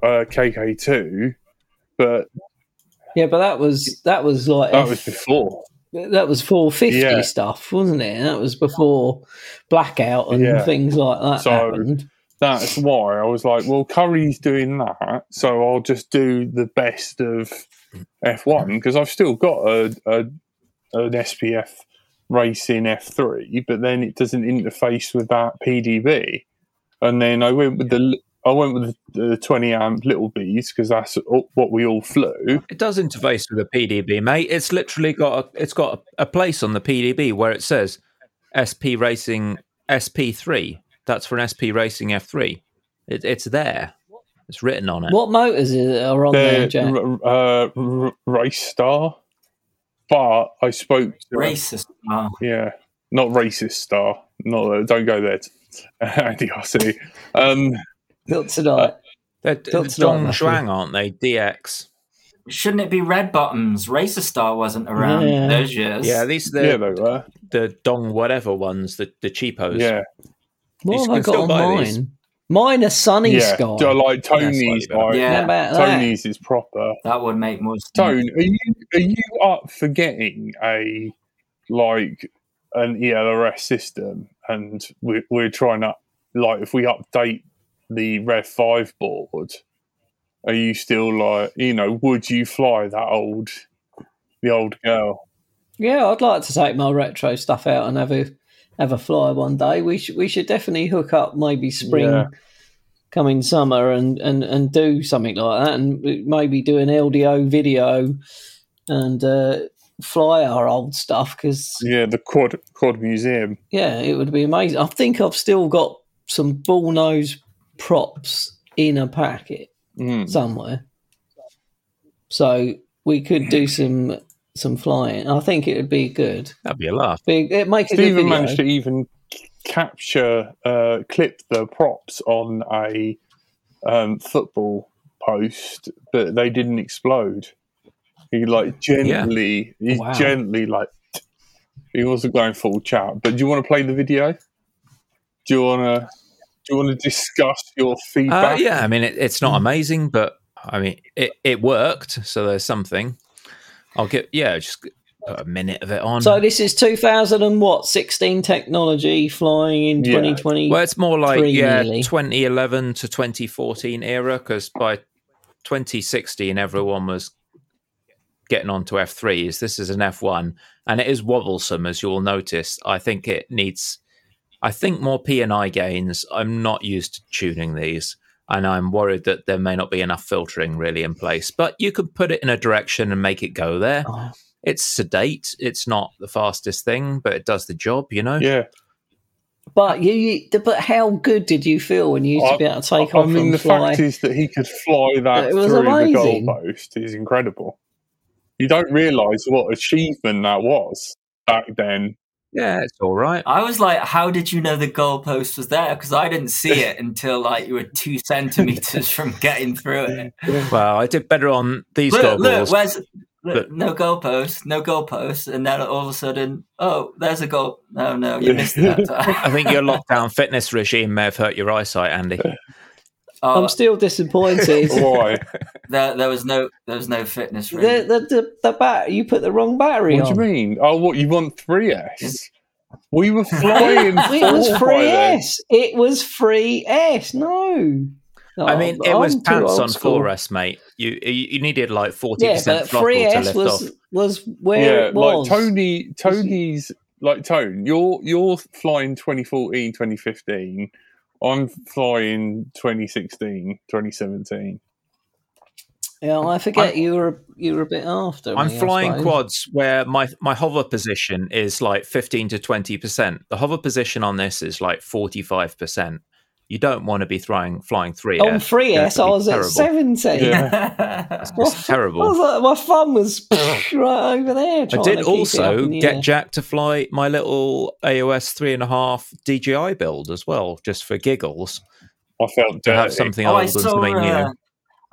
uh kk2 but Yeah, but that was that was like that was before that was 450 Yeah. stuff, wasn't it? That was before blackout and Yeah. things like that So- happened. that's why I was like, well, Curry's doing that, so I'll just do the best of F1 because I've still got a, a an SPF racing F3, but then it doesn't interface with that PDB. And then I went with the I went with the, the 20 amp little bees because that's what we all flew. It does interface with the PDB, mate. It's literally got a, it's got a, a place on the PDB where it says SP Racing SP3. That's for an SP Racing F3. It, it's there. It's written on it. What motors are on there, The Jack? r- uh, r- race star, but I spoke to racist. star. Yeah, not racist star. Not don't go there, Andy Rossi. Um, Built tonight. They're, Tilt's they're Dong not Zhuang, aren't they? DX. shouldn't it be red bottoms? Racer Star wasn't around Yeah. those years. Yeah, these are yeah, the, they were. the Dong whatever ones, the, the cheapos. Yeah, What you have I got on mine? these. Mine are Sunny yeah. Sky. So, like Tony's, slightly like, Yeah. About that? Tony's is proper. that would make more sense. Tone, are you are you up for getting a like an ELRS system? And we're we're trying to like if we update the Rev Five board, are you still like you know? Would you fly that old the old girl? Yeah, I'd like to take my retro stuff out and have a have a fly one day. We should we should definitely hook up maybe spring Yeah. coming summer and, and, and do something like that and maybe do an LDO video and uh, fly our old stuff because Yeah, the quad quad museum. yeah, it would be amazing. I think I've still got some bull nose props in a packet Mm. somewhere, so we could do some some flying. I think it would be good. That'd be a laugh. Big, it makes a good Stephen video. managed to even capture, uh, clip the props on a um, football post, but they didn't explode. He like gently, he Wow. gently like he wasn't going full chat. But do you want to play the video? Do you want to? Do you want to discuss your Uh, feedback? yeah, I mean, it, it's not amazing, but I mean, it, it worked. So there's something. I'll get, yeah, just put a minute of it on. So this is 2000 and what 16 technology flying in Yeah. 2020. Well, it's more like yeah, nearly. 2011 to 2014 era because by 2016 everyone was getting onto F3s. This is an F1, and it is wobblesome as you will notice. I think it needs, I think more P and I gains. I'm not used to tuning these, and I'm worried that there may not be enough filtering really in place. But you could put it in a direction and make it go there. Oh, It's sedate. It's not the fastest thing, but it does the job. You know. yeah. but you, you, but how good did you feel when you used to be able to take I off I mean, and the fly? fact is that he could fly that It was through amazing. the goalpost is incredible. You don't realise what achievement that was back then. Yeah, it's all right. I was like, how did you know the goalpost was there? Because I didn't see it until like you were two centimeters from getting through it. Well, I did better on these Look, goggles. look, where's But- no goalpost, no goalpost, and then all of a sudden, oh, there's a goal. No, no, you missed that. I think your lockdown fitness regime may have hurt your eyesight, Andy. oh, I'm still disappointed. Why? there, there was no, there was no fitness the, ring. the, the, the bat, you put the wrong battery What do you mean? Oh, what you want 3S? We were flying. It was four by then. 3S. It was 3S. No. No, I mean, it I'm was too pants on school. 4S, mate. You you you needed like forty Yeah, percent but throttle to lift was off. was where Yeah, it was. like Tony. Tony's like Tone. You're you're flying 2014, 2015. I'm flying 2016, 2017. Yeah, I forget I'm- you were you were a bit after. I'm me, flying quads where my my hover position is like 15 to 20 percent. The hover position on this is like 45 percent. You don't want to be throwing flying 3S. On 3S, I was at terrible. 70. Yeah. It's My just terrible. Was like, my thumb was right over there. I did to keep it up also get air. Jack to fly my little AOS three and a half DJI build as well, just for giggles, I felt to have something oh, I old and saw, something new. uh,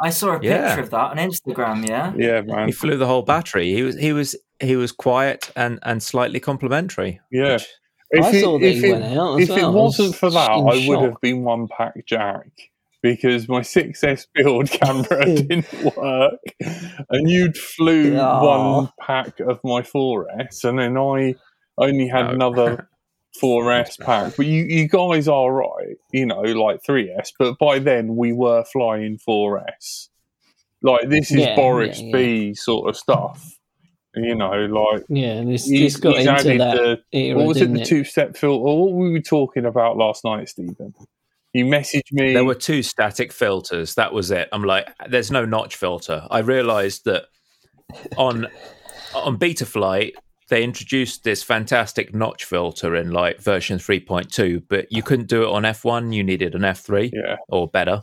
I saw a picture Yeah. of that on Instagram. Yeah, Yeah, man. He flew the whole battery. He was he was he was quiet and and slightly complimentary. Yeah. which- If I it, saw that if he it, went out as if well. I was wasn't for that, in I would shock. have been one pack Jack because my 6S build camera didn't work, and you'd flew Aw. one pack of my 4S, and then I only had No. another 4S pack. But you, you guys are right, you know, like 3S. But by then we were flying 4S. Like this is Yeah, Boris yeah, yeah. B sort of stuff. You know, like Yeah, and this, he's, this got he's into that the era, what was it? didn't The two-step filter. What were we talking about last night, Stephen? You messaged me. There were two static filters. That was it. I'm like, there's no notch filter. I realized that on on Betaflight they introduced this fantastic notch filter in like version 3.2, but you couldn't do it on F1. You needed an F3 yeah, or better.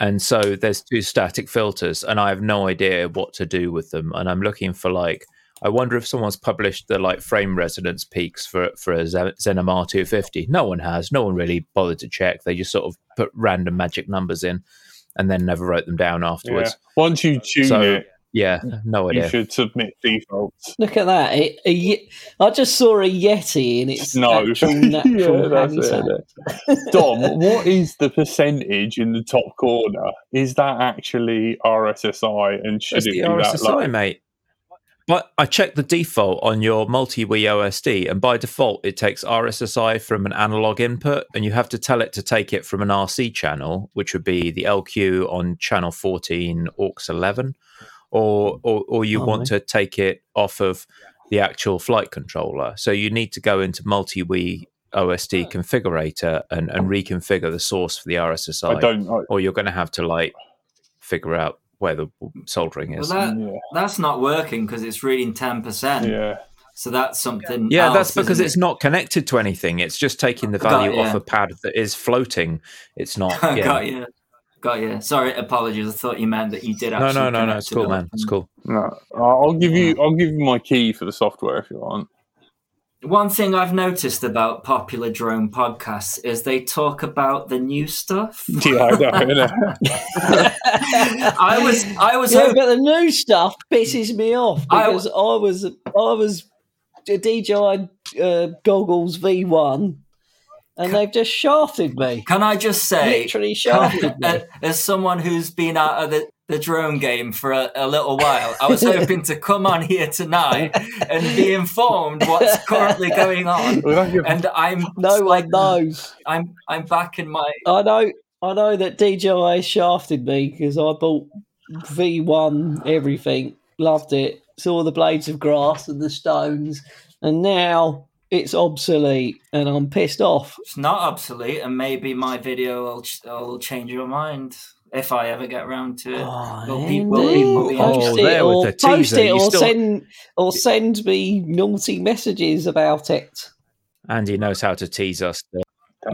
And so there's two static filters, and I have no idea what to do with them. And I'm looking for like, I wonder if someone's published the like frame resonance peaks for for a Zen- Zenomar 250. No one has. No one really bothered to check. They just sort of put random magic numbers in, and then never wrote them down yeah. afterwards. Once you tune So, it, Yeah, no idea. you should submit defaults. Look at that! It, a, Ye- I just saw a Yeti in its No. actual Yeah, natural that's habitat. Dom, what is the percentage in the top corner? Is that actually RSSI, and should It's it the be that RSSI, low? mate. But I checked the default on your multi-Wii OSD, and by default, it takes RSSI from an analog input, and you have to tell it to take it from an RC channel, which would be the LQ on channel 14 aux 11, or or, or you Oh, want mate. to take it off of the actual flight controller. So you need to go into multi-Wii OSD configurator and, and reconfigure the source for the RSSI, I don't. I, or you're going to have to like figure out where the soldering well, is. that, yeah, that's not working because it's reading ten percent. yeah. So that's something. Yeah, else, that's because it's it? not connected to anything. It's just taking the Got value off a pad that is floating. It's not. Got Yeah. You. Got you. Sorry, apologies. I thought you meant that you did No, actually. no, no, no. connect It's cool, man. It's cool. No, I'll give you. I'll give you my key for the software if you want. One thing I've noticed about popular drone podcasts is they talk about the new stuff. Yeah, I know. innit? I was, I was Yeah, hoping. but the new stuff pisses me off I- because I, was I was a DJI uh, goggles V1, and they've just shafted me. Can I just say, Literally shafted me. as, as someone who's been out of the, the drone game for a, a little while, I was hoping to come on here tonight and be informed what's currently going on. Well, that's your- And I'm No like, one knows. I'm I'm back in my I know. I know that DJI shafted me because I bought V1 everything, loved it, saw the blades of grass and the stones, and now it's obsolete, and I'm pissed off. It's not obsolete, and maybe my video will, ch- will change your mind if I ever get around to it. Oh, Will people- will people post Oh, it there or post it you or still- send or send me naughty messages about it. Andy knows how to tease us.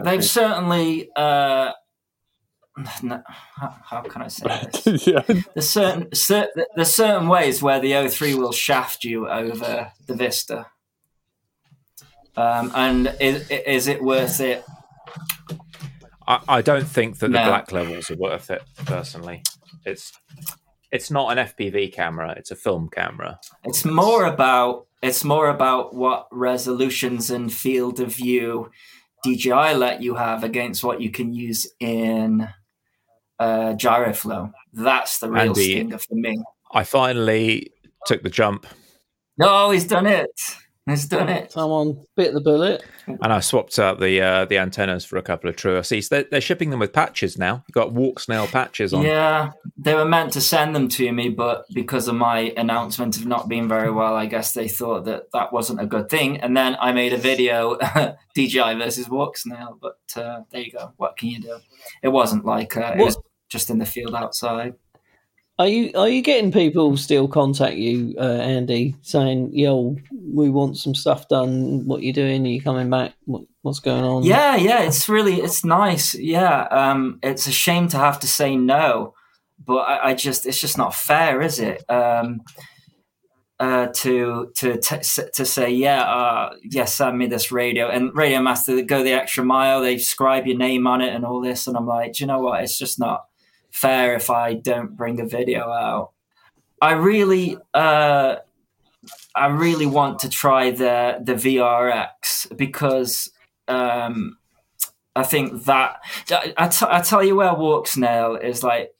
They've certainly. Uh, no, how, how can I say this? yeah, There's certain cer- there's certain ways where the O3 will shaft you over the Vista. Um, and is, is it worth it? I, I don't think that the black levels are worth it. Personally, it's it's not an FPV camera; it's a film camera. It's more about it's more about what resolutions and field of view DJI let you have against what you can use in uh, Gyroflow. That's the real Andy- stinger for me. I finally took the jump No, he's done it. He's done it. Someone bit the bullet. and I swapped out the uh, the antennas for a couple of True SEs. They're, they're shipping them with patches now. You've got Walksnail patches on. Yeah, they were meant to send them to me, but because of my announcement of not being very well, I guess they thought that that wasn't a good thing. And then I made a video, DJI versus Walksnail. But uh, there you go. What can you do? It wasn't like uh, it was just in the field outside. Are you are you getting people still contact you, uh, Andy, saying, "Yo, we want some stuff done. What you doing? Are you coming back? What, what's going on?" Yeah, yeah, it's really it's nice. Yeah, um, it's a shame to have to say no, but I, I just it's just not fair, is it? Um, uh, to to t- to say yeah, uh, yes, send me this radio and RadioMaster go the extra mile. They scribe your name on it and all this, and I'm like, you know what? It's just not fair if I don't bring a video out. I really, uh, I really want to try the the VRX because um, I think that I, I, t- I tell you where Walksnail is like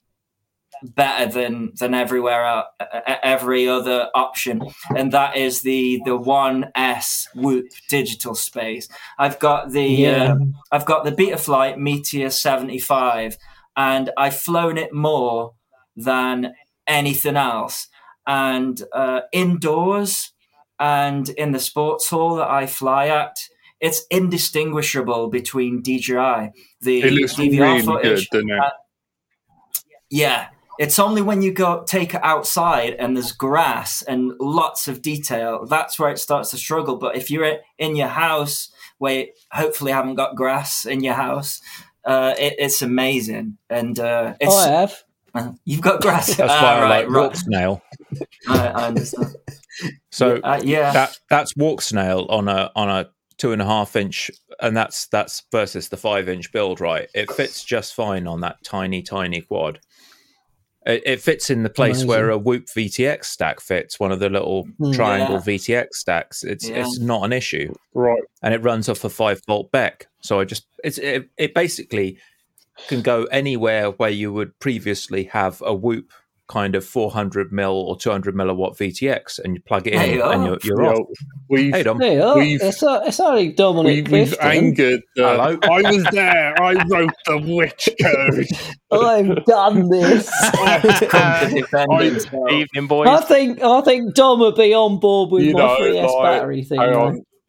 better than than everywhere else, every other option, and that is the the One S Whoop digital space. I've got the Yeah. um, I've got the BetaFPV Meteor seventy five, and I've flown it more than anything else. And uh, indoors and in the sports hall that I fly at, it's indistinguishable between DJI. The It looks DVR really good, footage, doesn't it? uh, yeah, it's only when you go take it outside and there's grass and lots of detail that's where it starts to struggle. But if you're in your house where you hopefully haven't got grass in your house, uh, it, it's amazing. And uh, it's I have. uh, you've got grass. That's Ah, why I right, like right. Walksnail. I, I understand. So Uh, yeah, that that's Walksnail on a on a two and a half inch, and that's that's versus the five inch build. Right, it fits just fine on that tiny tiny quad. It, it fits in the place Amazing. where a Whoop VTX stack fits, one of the little Hmm. triangle Yeah. VTX stacks. It's Yeah. it's not an issue, Right. and it runs off a five volt BEC. So I just it's it, it basically can go anywhere where you would previously have a Whoop kind of 400 mil or 200 milliwatt VTX, and you plug it in There you and you're, you're off. We've Hey Dom, There you. We've- It's, uh, it's only Dominic we, we've Clifton. angered. The, Hello. I was there. I wrote the witch code. I've done this. Come to defend I- Evening, boys. I think I think Dom would be on board with You my know, 3S like, battery thing.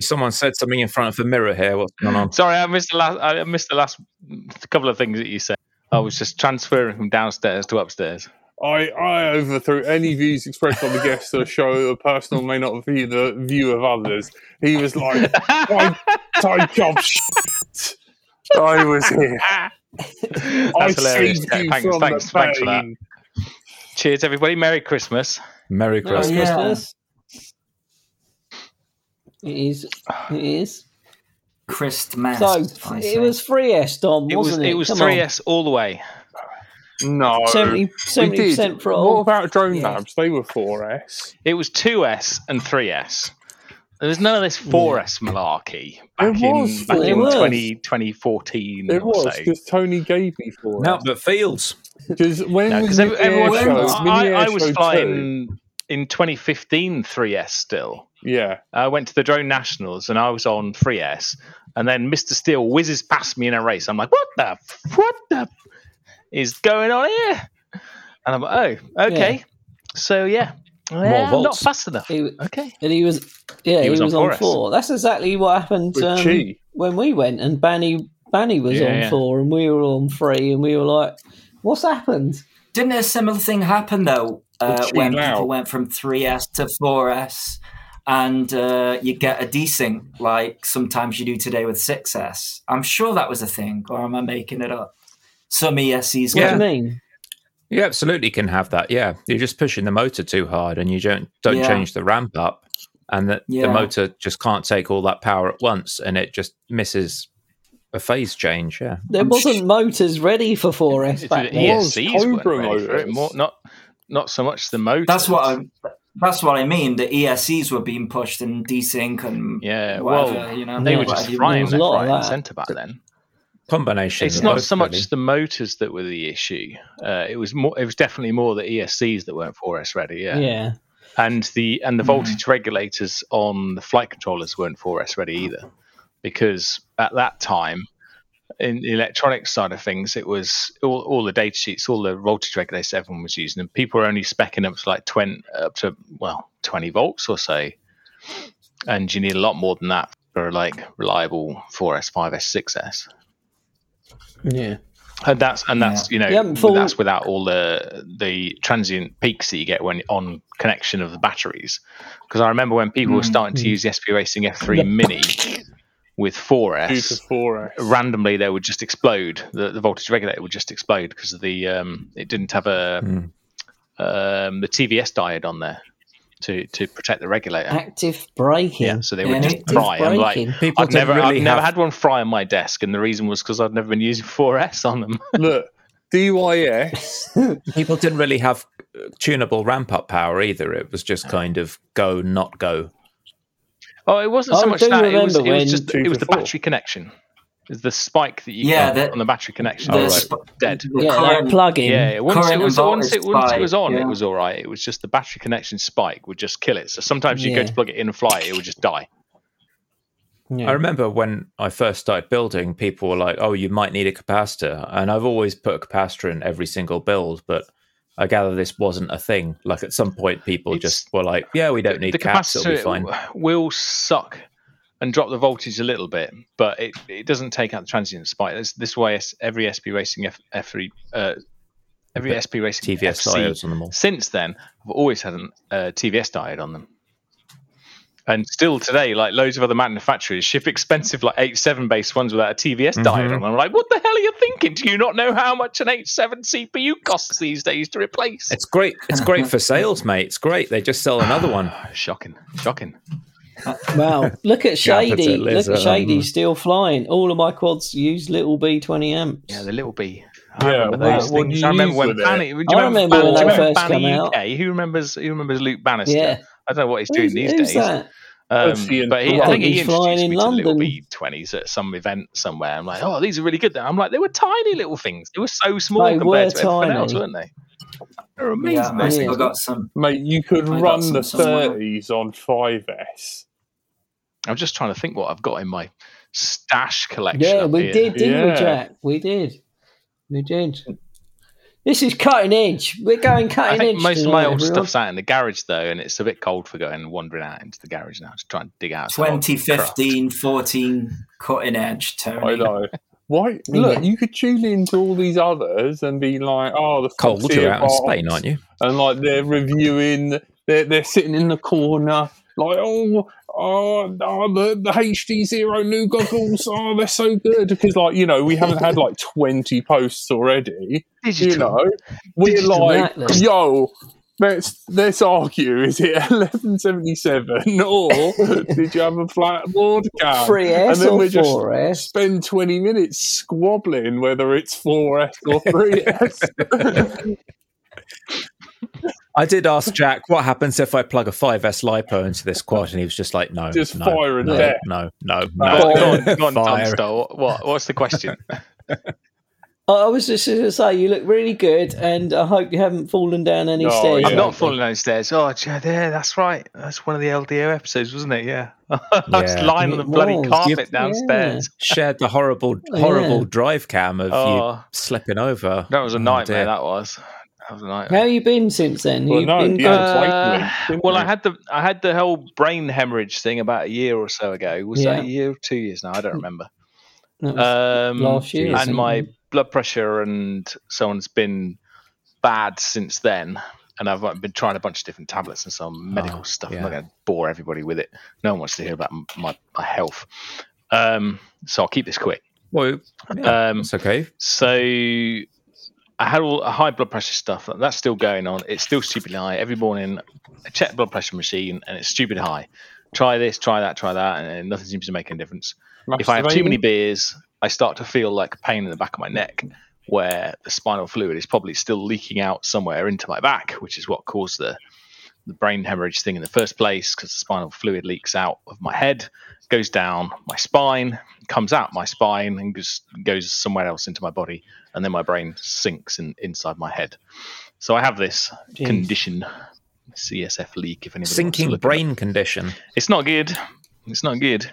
Hang though. on. someone said something in front of the mirror here. What's going on? Sorry, I missed the last. I missed the last couple of things that you said. I was just transferring from downstairs to upstairs. I, I overthrew any views expressed on the guest of the show. A personal may not be the view of others. He was like, "I type of shit." I was here. I hilarious. Yeah, thanks, thanks, thanks for that. Cheers, everybody. Merry Christmas. Merry Merry Christmas. yeah. Christmas. It is. It is. Christmas. So it was 3S, Dom, It was wasn't it? it was Come on. 3S all the way. No, 70 we did. percent What about drone Yeah. labs? They were 4S. It was 2S and 3S. There was none of this 4S malarkey back It in was back It in was. 20, 2014 It or was so. because Tony gave me 4S. No, but Fields. Because when No, was because everyone, Show? I, I was Show flying in 2015 3S still. 2. Yeah. I went to the Drone Nationals and I was on 3S, and then Mr. Steele whizzes past me in a race. I'm like, what the, f- what the f- is going on here? And I'm like, oh, okay. So yeah, yeah I'm not fast enough. He, Okay. and he was, yeah, he, was was, on on, four. That's exactly what happened um, when we went, and Banny Banny was Yeah, on yeah. four, and we were on three, and we were like, "What's happened?" Didn't a similar thing happen though uh, when Chi people went from 3S to 4S, and uh, you get a desync like sometimes you do today with 6S? I'm sure that was a thing, or am I making it up? Some ESCs What Yeah. do you mean? You absolutely can have that. Yeah, you're just pushing the motor too hard, and you don't don't Yeah. change the ramp up, and the, Yeah. the motor just can't take all that power at once, and it just misses a phase change. Yeah, There I'm wasn't sh- motors ready for 4S It's back the then. was ESCs weren't Cobra ready it. motors. More, not not so much the motor. That's what I. That's what I mean. The ESCs were being pushed and desync and Yeah, whatever, well, you know, they were just you frying was left, a lot of right, and centre back then. Combination. It's not so much really. the motors that were the issue. Uh, it was more. It was definitely more the ESCs that weren't 4S ready. Yeah, Yeah. and the and the Mm. voltage regulators on the flight controllers weren't 4S ready either, because at that time, in the electronics side of things, it was all, all the data sheets, all the voltage regulators everyone was using, and people were only specking up to like 20 up to well 20 volts or so, and you need a lot more than that for like reliable 4S, 5S, 6S Yeah. and that's and that's you know You haven't that's without all the the transient peaks that you get when on connection of the batteries. Because i remember when people were mm, starting to mm. use the sp racing f3 mini with Two 4s to four S. randomly they would just explode the, the voltage regulator would just explode because of the um it didn't have a Mm. um the tvs diode on there to to protect the regulator Active braking. yeah so they Yeah, would just active fry I'm like, People I've never, really I've never have- had one fry on my desk, and the reason was because I'd never been using 4S on them. Look, DYS. people didn't really have uh, tunable ramp up power either. It was just kind of go, not go. Oh, it wasn't so I much that. It was, remember it was when- just it was the four. battery connection. It's the spike that you Yeah, get the- on the battery connection. the Oh, right. sp- Dead. the Yeah, current- like plug-in. Yeah, once it was once it, once it was on, yeah. it was all right. It was just the battery connection spike would just kill it. So sometimes you go to plug it in and fly it, it would just die. Yeah. I remember when I first started building, people were like, "Oh, you might need a capacitor," and I've always put a capacitor in every single build, but I gather this wasn't a thing. Like at some point, people It's- just were like, "Yeah, we don't need the caps; it'll be fine." will suck and drop the voltage a little bit, but it, it doesn't take out the transient spike. This, this way, every SP Racing F, F3, uh, every But SP Racing TVS FC diodes on them all. since then have always had a uh, TVS diode on them. And still today, like loads of other manufacturers ship expensive like H7 based ones without a TVS diode Mhm. on them. I'm like, what the hell are you thinking? Do you not know how much an H7 CPU costs these days to replace? It's great. It's great for sales, mate. It's great. They just sell another one. shocking, shocking. Wow. Look at Shady. Look at Shady still flying. All of my quads use little B twenty amps. Yeah, the little B. I Yeah, remember what- those what things. do I you remember when with it? Banny. Do you I remember, remember Ban- when do you they remember first Banny come UK? Who remembers? Who remembers Luke Bannister? Yeah. I don't know what he's doing Who's, these who's days. that? Um, but he, I think he He's flying introduced in me to little B20s at some event somewhere. I'm like, oh, these are really good. I'm like, they were tiny little things. They were so small They compared were to everything else, weren't they? They're amazing. Yeah, I they still Yeah. got some. Mate, you could I run the somewhere. 30s on 5S. I'm just trying to think what I've got in my stash collection. Yeah, we here. did, didn't we, Jack? We did. We did. This is cutting edge. We're going I cutting think edge. most of my old everyone. stuff's out in the garage though, and it's a bit cold for going wandering out into the garage now to try and dig out. some 2015, 14 cutting edge, Tony. I know. Why? Look, you could tune into all these others and be like, "Oh, the Cold, you're out in Spain, aren't you? And like they're reviewing, they're they're sitting in the corner, like, "Oh, oh, oh the the HD Zero new goggles, oh, they're so good." Because like you know, we haven't had like twenty posts already. Digital. You know, we're Digital like, Atlas. "Yo." Let's let's argue. Is it eleven seventy seven or did you have a flat board cam? 3S and then we just 4S? spend 20 minutes squabbling whether it's 4S or 3S. I did ask Jack what happens if I plug a 5S lipo into this quad, and he was just like, "No, Just no, fire and no, death. no, no, Go no, go on, go on, Tom What, what's the question? I was just going to say, you look really good, and I hope you haven't fallen down any Oh, stairs. yeah. I'm not falling downstairs. Oh, yeah, there, that's right. That's one of the LDO episodes, wasn't it? Yeah. I was Yeah. lying on the bloody was. carpet You've- downstairs. Shared the horrible, oh, Yeah. horrible drive cam of Oh. you slipping over. That was a Oh, nightmare. dear. that was. That was a How nightmare. you been since then? Well, you no, been yeah, good? like- Uh, well. I had the I had the whole brain hemorrhage thing about a year or so ago. Was that a year or two years now? I don't remember. Um, last year, and my it? blood pressure and so on's been bad since then. And I've been trying a bunch of different tablets and some medical Oh, stuff. I'm not going to bore everybody with it. No one wants to hear about my, my health. Um, so I'll keep this quick. Well, yeah, Um, it's okay. so I had all high blood pressure stuff. That's still going on. It's still stupidly high. Every morning, I check the blood pressure machine and it's stupid high. Try this, try that, try that, and nothing seems to make any difference. If I have too many beers, I start to feel like pain in the back of my neck, where the spinal fluid is probably still leaking out somewhere into my back, which is what caused the the brain hemorrhage thing in the first place because the spinal fluid leaks out of my head, goes down my spine, comes out my spine, and goes, goes somewhere else into my body, and then my brain sinks in, inside my head. So I have this Jeez. condition, CSF leak. If anybody wants to Sinking it brain condition. it's not good. It's not good.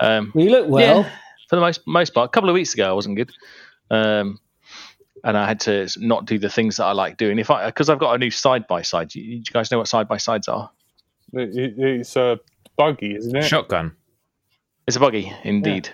Um, Well, you look well. Yeah. for the most most part. A couple of weeks ago, I wasn't good, um, and I had to not do the things that I like doing. If I because I've got a new side by side. Do you guys know what side by sides are? It, it- it's a buggy, isn't it? Shotgun. It's a buggy, indeed.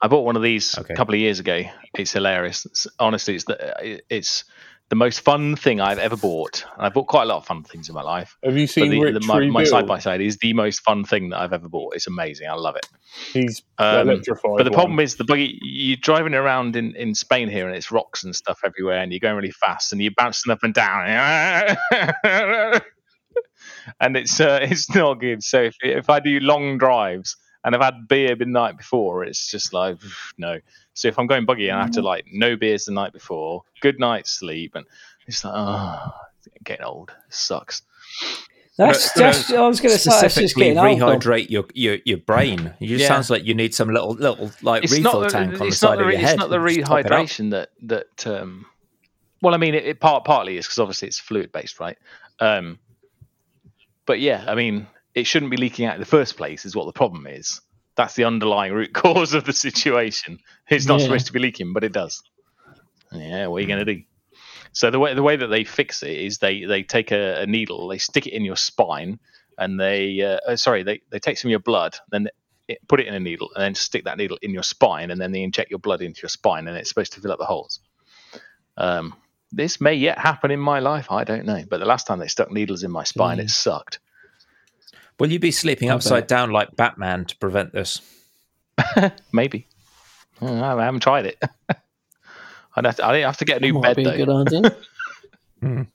I bought one of these Okay. a couple of years ago. It's hilarious. It's, honestly, it's the it's the most fun thing I've ever bought. And I've bought quite a lot of fun things in my life. Have you But seen the, the, my, my side by side is the most fun thing that I've ever bought. It's amazing. I love it. He's Um, electrified. But the problem is the buggy. You're driving around in, in Spain here, and it's rocks and stuff everywhere, and you're going really fast, and you're bouncing up and down, and it's uh, it's not good. So if if I do long drives and I've had beer the night before, it's just like no. So if I'm going buggy, and I have to like no beers the night before, good night's sleep, and it's like oh, getting old. It sucks. That's No, no, just. I was going to say it's just Specifically getting old. rehydrate your, your, your brain. It just Yeah. sounds like you need some little little like it's refill the, tank on the side the, of re- your head. It's not the and just top it up. rehydration that that. Um, well, I mean, it, it part partly is because obviously it's fluid based, right? Um, but yeah, I mean, it shouldn't be leaking out in the first place. Is what the problem is. That's the underlying root cause of the situation. It's not Yeah. supposed to be leaking, but it does. Yeah, what are you going to do? So the way the way that they fix it is they they take a, a needle, they stick it in your spine, and they uh, uh, sorry they they take some of your blood, then it, put it in a needle, and then stick that needle in your spine, and then they inject your blood into your spine, and it's supposed to fill up the holes. Um, this may yet happen in my life. I don't know, but the last time they stuck needles in my spine, it sucked. Will you be sleeping upside bet. down like Batman to prevent this? Maybe Uh, I haven't tried it. I'd have to, I'd have to get a new Might bed be a though. good idea.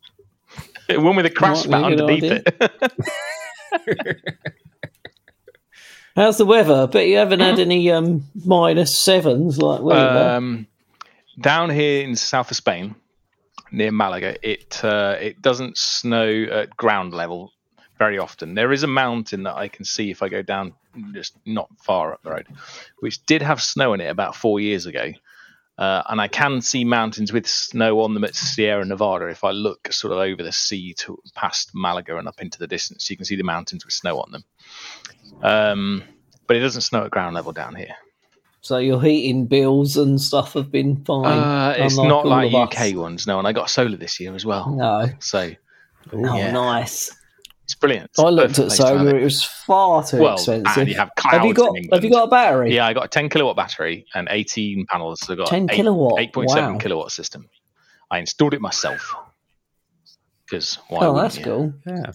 One with a crash Might mat a underneath idea. it. How's the weather? But you haven't had any um, minus sevens like we um, down here in south of Spain, near Malaga, it uh, it doesn't snow at ground level very often. There is a mountain that I can see if I go down just not far up the road, which did have snow in it about four years ago. Uh, and I can see mountains with snow on them at Sierra Nevada. If I look sort of over the sea to past Malaga and up into the distance, you can see the mountains with snow on them. Um, but it doesn't snow at ground level down here. So your heating bills and stuff have been fine. Uh, it's not like of us. UK ones, no. And I got solar this year as well, No. so Oh, Yeah. nice. It's brilliant. Oh, I looked at place to solar; it. it was far too well, expensive. and you have clouds have you got? in England. Have you got a battery? Yeah, I got a 10 kilowatt battery and 18 panels. So I got 10 eight- kilowatt. 8.7 Wow. kilowatt system. I installed it myself because why? Oh, that's you? cool. Yeah.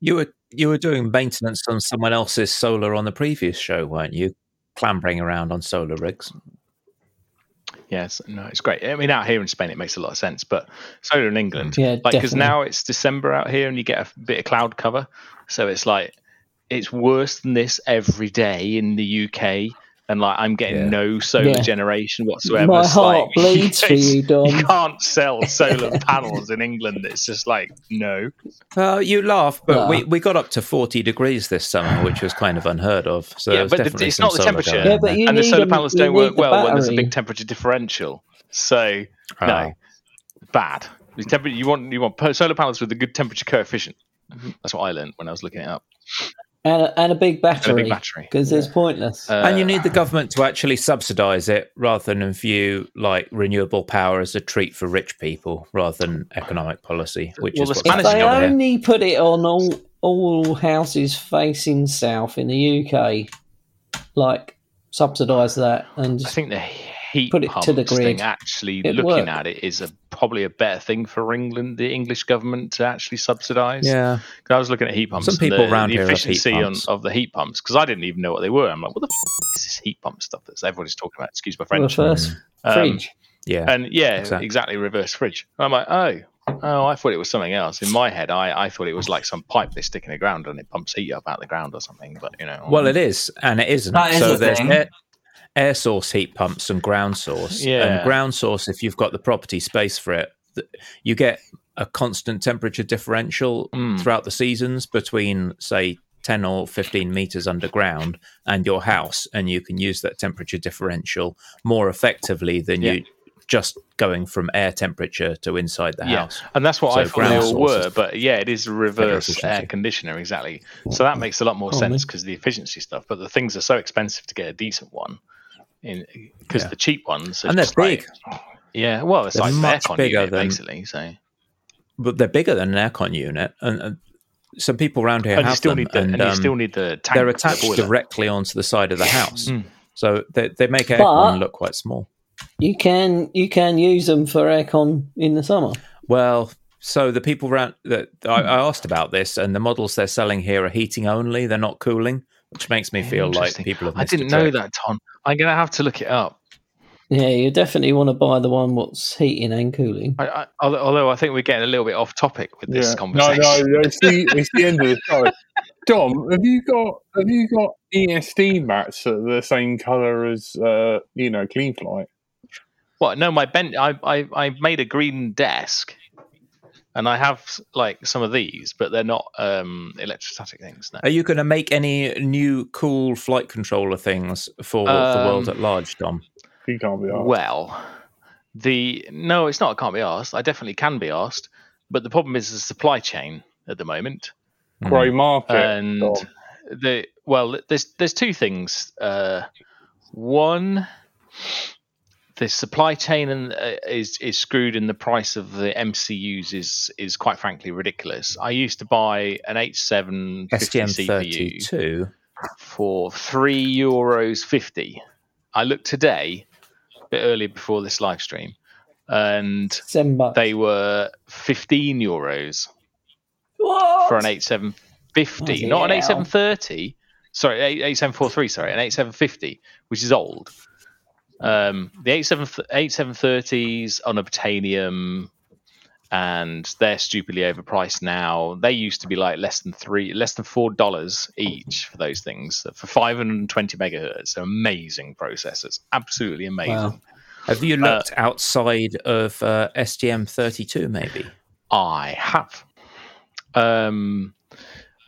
You were you were doing maintenance on someone else's solar on the previous show, weren't you? Clambering around on solar rigs. Yes, no, it's great. I mean, out here in Spain, it makes a lot of sense, but solar in England, Yeah, like because now it's December out here and you get a bit of cloud cover, so it's like it's worse than this every day in the UK, and like I'm getting Yeah. no solar Yeah. generation whatsoever. My It's heart like, bleeds for you, Dom. You can't sell solar panels in England. It's just like no. Well, you laugh, but No. we, we got up to 40 degrees this summer, which was kind of unheard of. So Yeah, but the- definitely it's not the temperature. Yeah, but you and the solar panels you don't work the well when there's a big temperature differential. So Oh. no, bad. You want you want solar panels with a good temperature coefficient. That's what I learned when I was looking it up. And a, and a big battery. battery. Because it's pointless. Uh, and you need the government to actually subsidise it rather than view like renewable power as a treat for rich people rather than economic policy, which Well, is the what's if Spanish they happening over here. only put it on all all houses facing south in the UK, like subsidise that and I just think the heat Put it pumps to the grid. thing actually It'd looking work. at it is a, probably a better thing for England, the English government to actually subsidise. Yeah, 'Cause I was looking at heat pumps. Some and people the, around the here have heat efficiency on, of the heat pumps because I didn't even know what they were. I'm like, what the f- is this heat pump stuff that everybody's talking about? Excuse my French. reverse Um, fridge. yeah. And yeah, Exactly. exactly. reverse fridge. I'm like, oh, oh, I thought it was something else. In my head, I, I thought it was like some pipe they stick in the ground and it pumps heat up out of the ground or something. But you know, Well, it is, and it isn't. That is so a there's thing. air, air source heat pumps and ground source. Yeah. And ground source, if you've got the property space for it, you get a constant temperature differential Mm. throughout the seasons between, say, 10 or 15 meters underground and your house. And you can use that temperature differential more effectively than Yeah. you just going from air temperature to inside the Yeah, house. and that's what I So thought they all were. But yeah, it is a reverse air conditioner exactly. So that makes a lot more Oh, sense because the efficiency stuff. But the things are so expensive to get a decent one, because Yeah. the cheap ones are And they're just like- big. yeah, well, it's They're like an much aircon bigger unit than- basically. So But they're bigger than an aircon unit. And, and some people around here and you have still them. need the and, and, you um, still need the tank. they're for the attached directly onto the side of the house. Mm. So they, they make aircon But- look quite small. You can you can use them for aircon in the summer. Well, so the people around that I, I asked about this, and the models they're selling here are heating only; they're not cooling, which makes me feel like people have. I missed a didn't know trick. that, Tom. I'm gonna have to look it up. Yeah, you definitely want to buy the one what's heating and cooling. I, I, although although I think we're getting a little bit off topic with this Yeah. No, conversation. no, it's the, it's the end of the show. Dom, have you got have you got ESD mats that are the same color as uh, you know Cleanflight? What? No, my bench. I, I I made a green desk, and I have like some of these, but they're not um, electrostatic things. No. Are you going to make any new cool flight controller things for the world Um, at large, Dom? You can't be asked. Well, the no, it's not. I can't be asked. I definitely can be asked, but the problem is the supply chain at the moment, Grey market. and Dom. the well, there's there's two things. Uh, one, the supply chain and uh, is is screwed, and the price of the MCUs is is quite frankly ridiculous. I used to buy an H750 CPU STM32. for three euros fifty. I looked today, a bit earlier before this live stream, and they were fifteen euros What? for an eight seven fifty, Bloody not an hell. eight seven thirty. Sorry, eight eight seven four three. Sorry, an eight seven fifty, which is old. Um, the eight seven eight seven thirties on a Titanium, and they're stupidly overpriced now. They used to be like less than three, less than four dollars each for those things for five hundred and twenty megahertz. They're amazing processors, absolutely amazing. Wow. Have you Uh, looked outside of uh, STM32? Maybe. I have. Um,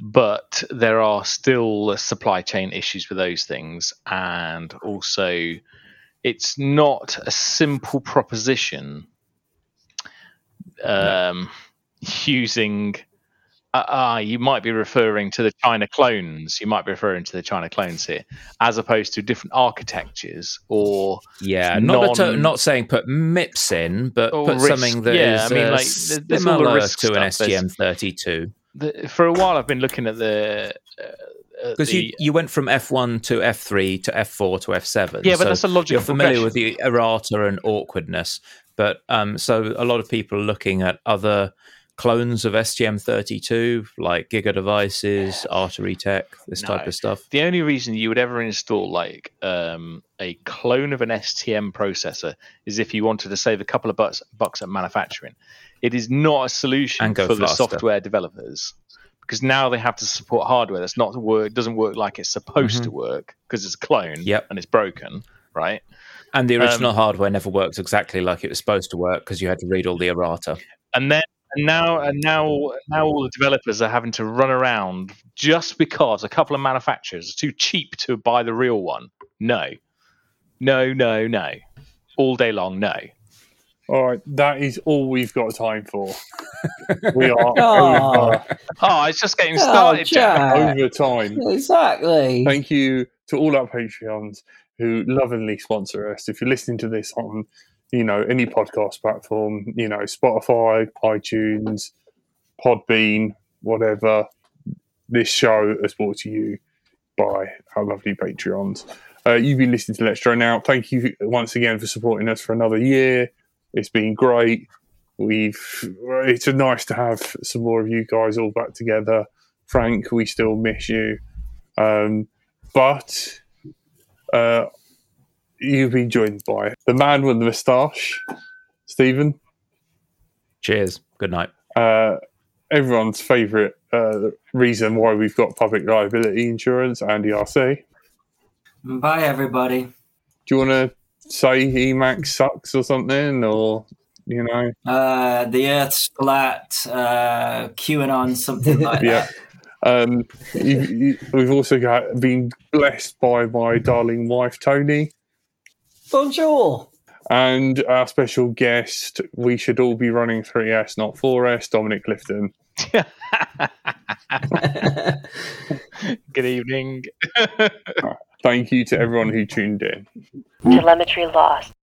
but there are still supply chain issues with those things, and also it's not a simple proposition. Um, using. Uh, ah, you might be referring to the China clones. You might be referring to the China clones here, as opposed to different architectures or Yeah, not to- not saying put MIPS in, but put RISC- something that is yeah, I mean, uh, like, there's- there's all the similar to an stuff. There's- STM32. the, for a while. I've been looking at the uh, Because you, you went from F1 to F3 to F4 to F7. Yeah, but so that's a logical You're familiar with the errata and awkwardness. But um, so a lot of people are looking at other clones of STM32, like Giga Devices, Artery Tech, this type of stuff. the only reason you would ever install like um, a clone of an STM processor is if you wanted to save a couple of bucks, bucks at manufacturing. It is not a solution for the software developers because now they have to support hardware that's not work doesn't work like it's supposed to work because it's a clone Mm-hmm. Yep. and it's broken, right? And the original Um, hardware never worked exactly like it was supposed to work because you had to read all the errata. and then and now and now now all the developers are having to run around just because a couple of manufacturers are too cheap to buy the real one. No, no, no, no. All day long, no. All right, that is all we've got time for. We are Oh. over, Oh, it's just getting Oh, started, Jack. Jack. over time. Exactly. Thank you to all our Patreons who lovingly sponsor us. If you're listening to this on, you know, any podcast platform, you know, Spotify, iTunes, Podbean, whatever, this show is brought to you by our lovely Patreons. Uh, you've been listening to Let's Drone Out. Thank you once again for supporting us for another year. It's been great. We've it's nice to have some more of you guys all back together. Frank, we still miss you. Um, but uh, you've been joined by the man with the moustache, Stephen, Cheers. Good night. uh, everyone's favourite uh, reason why we've got public liability insurance, Andy RC, Bye, everybody. Do you want to say Emacs sucks or something, or you know? Uh, the Earth's flat. Uh, QAnon, something like Yeah. that. Um, you, you, we've also got been blessed by my darling wife Tony Bonjour. and our special guest. We should all be running 3S, not 4S. Dominic Clifton. Good evening. Thank you to everyone who tuned in. Telemetry lost.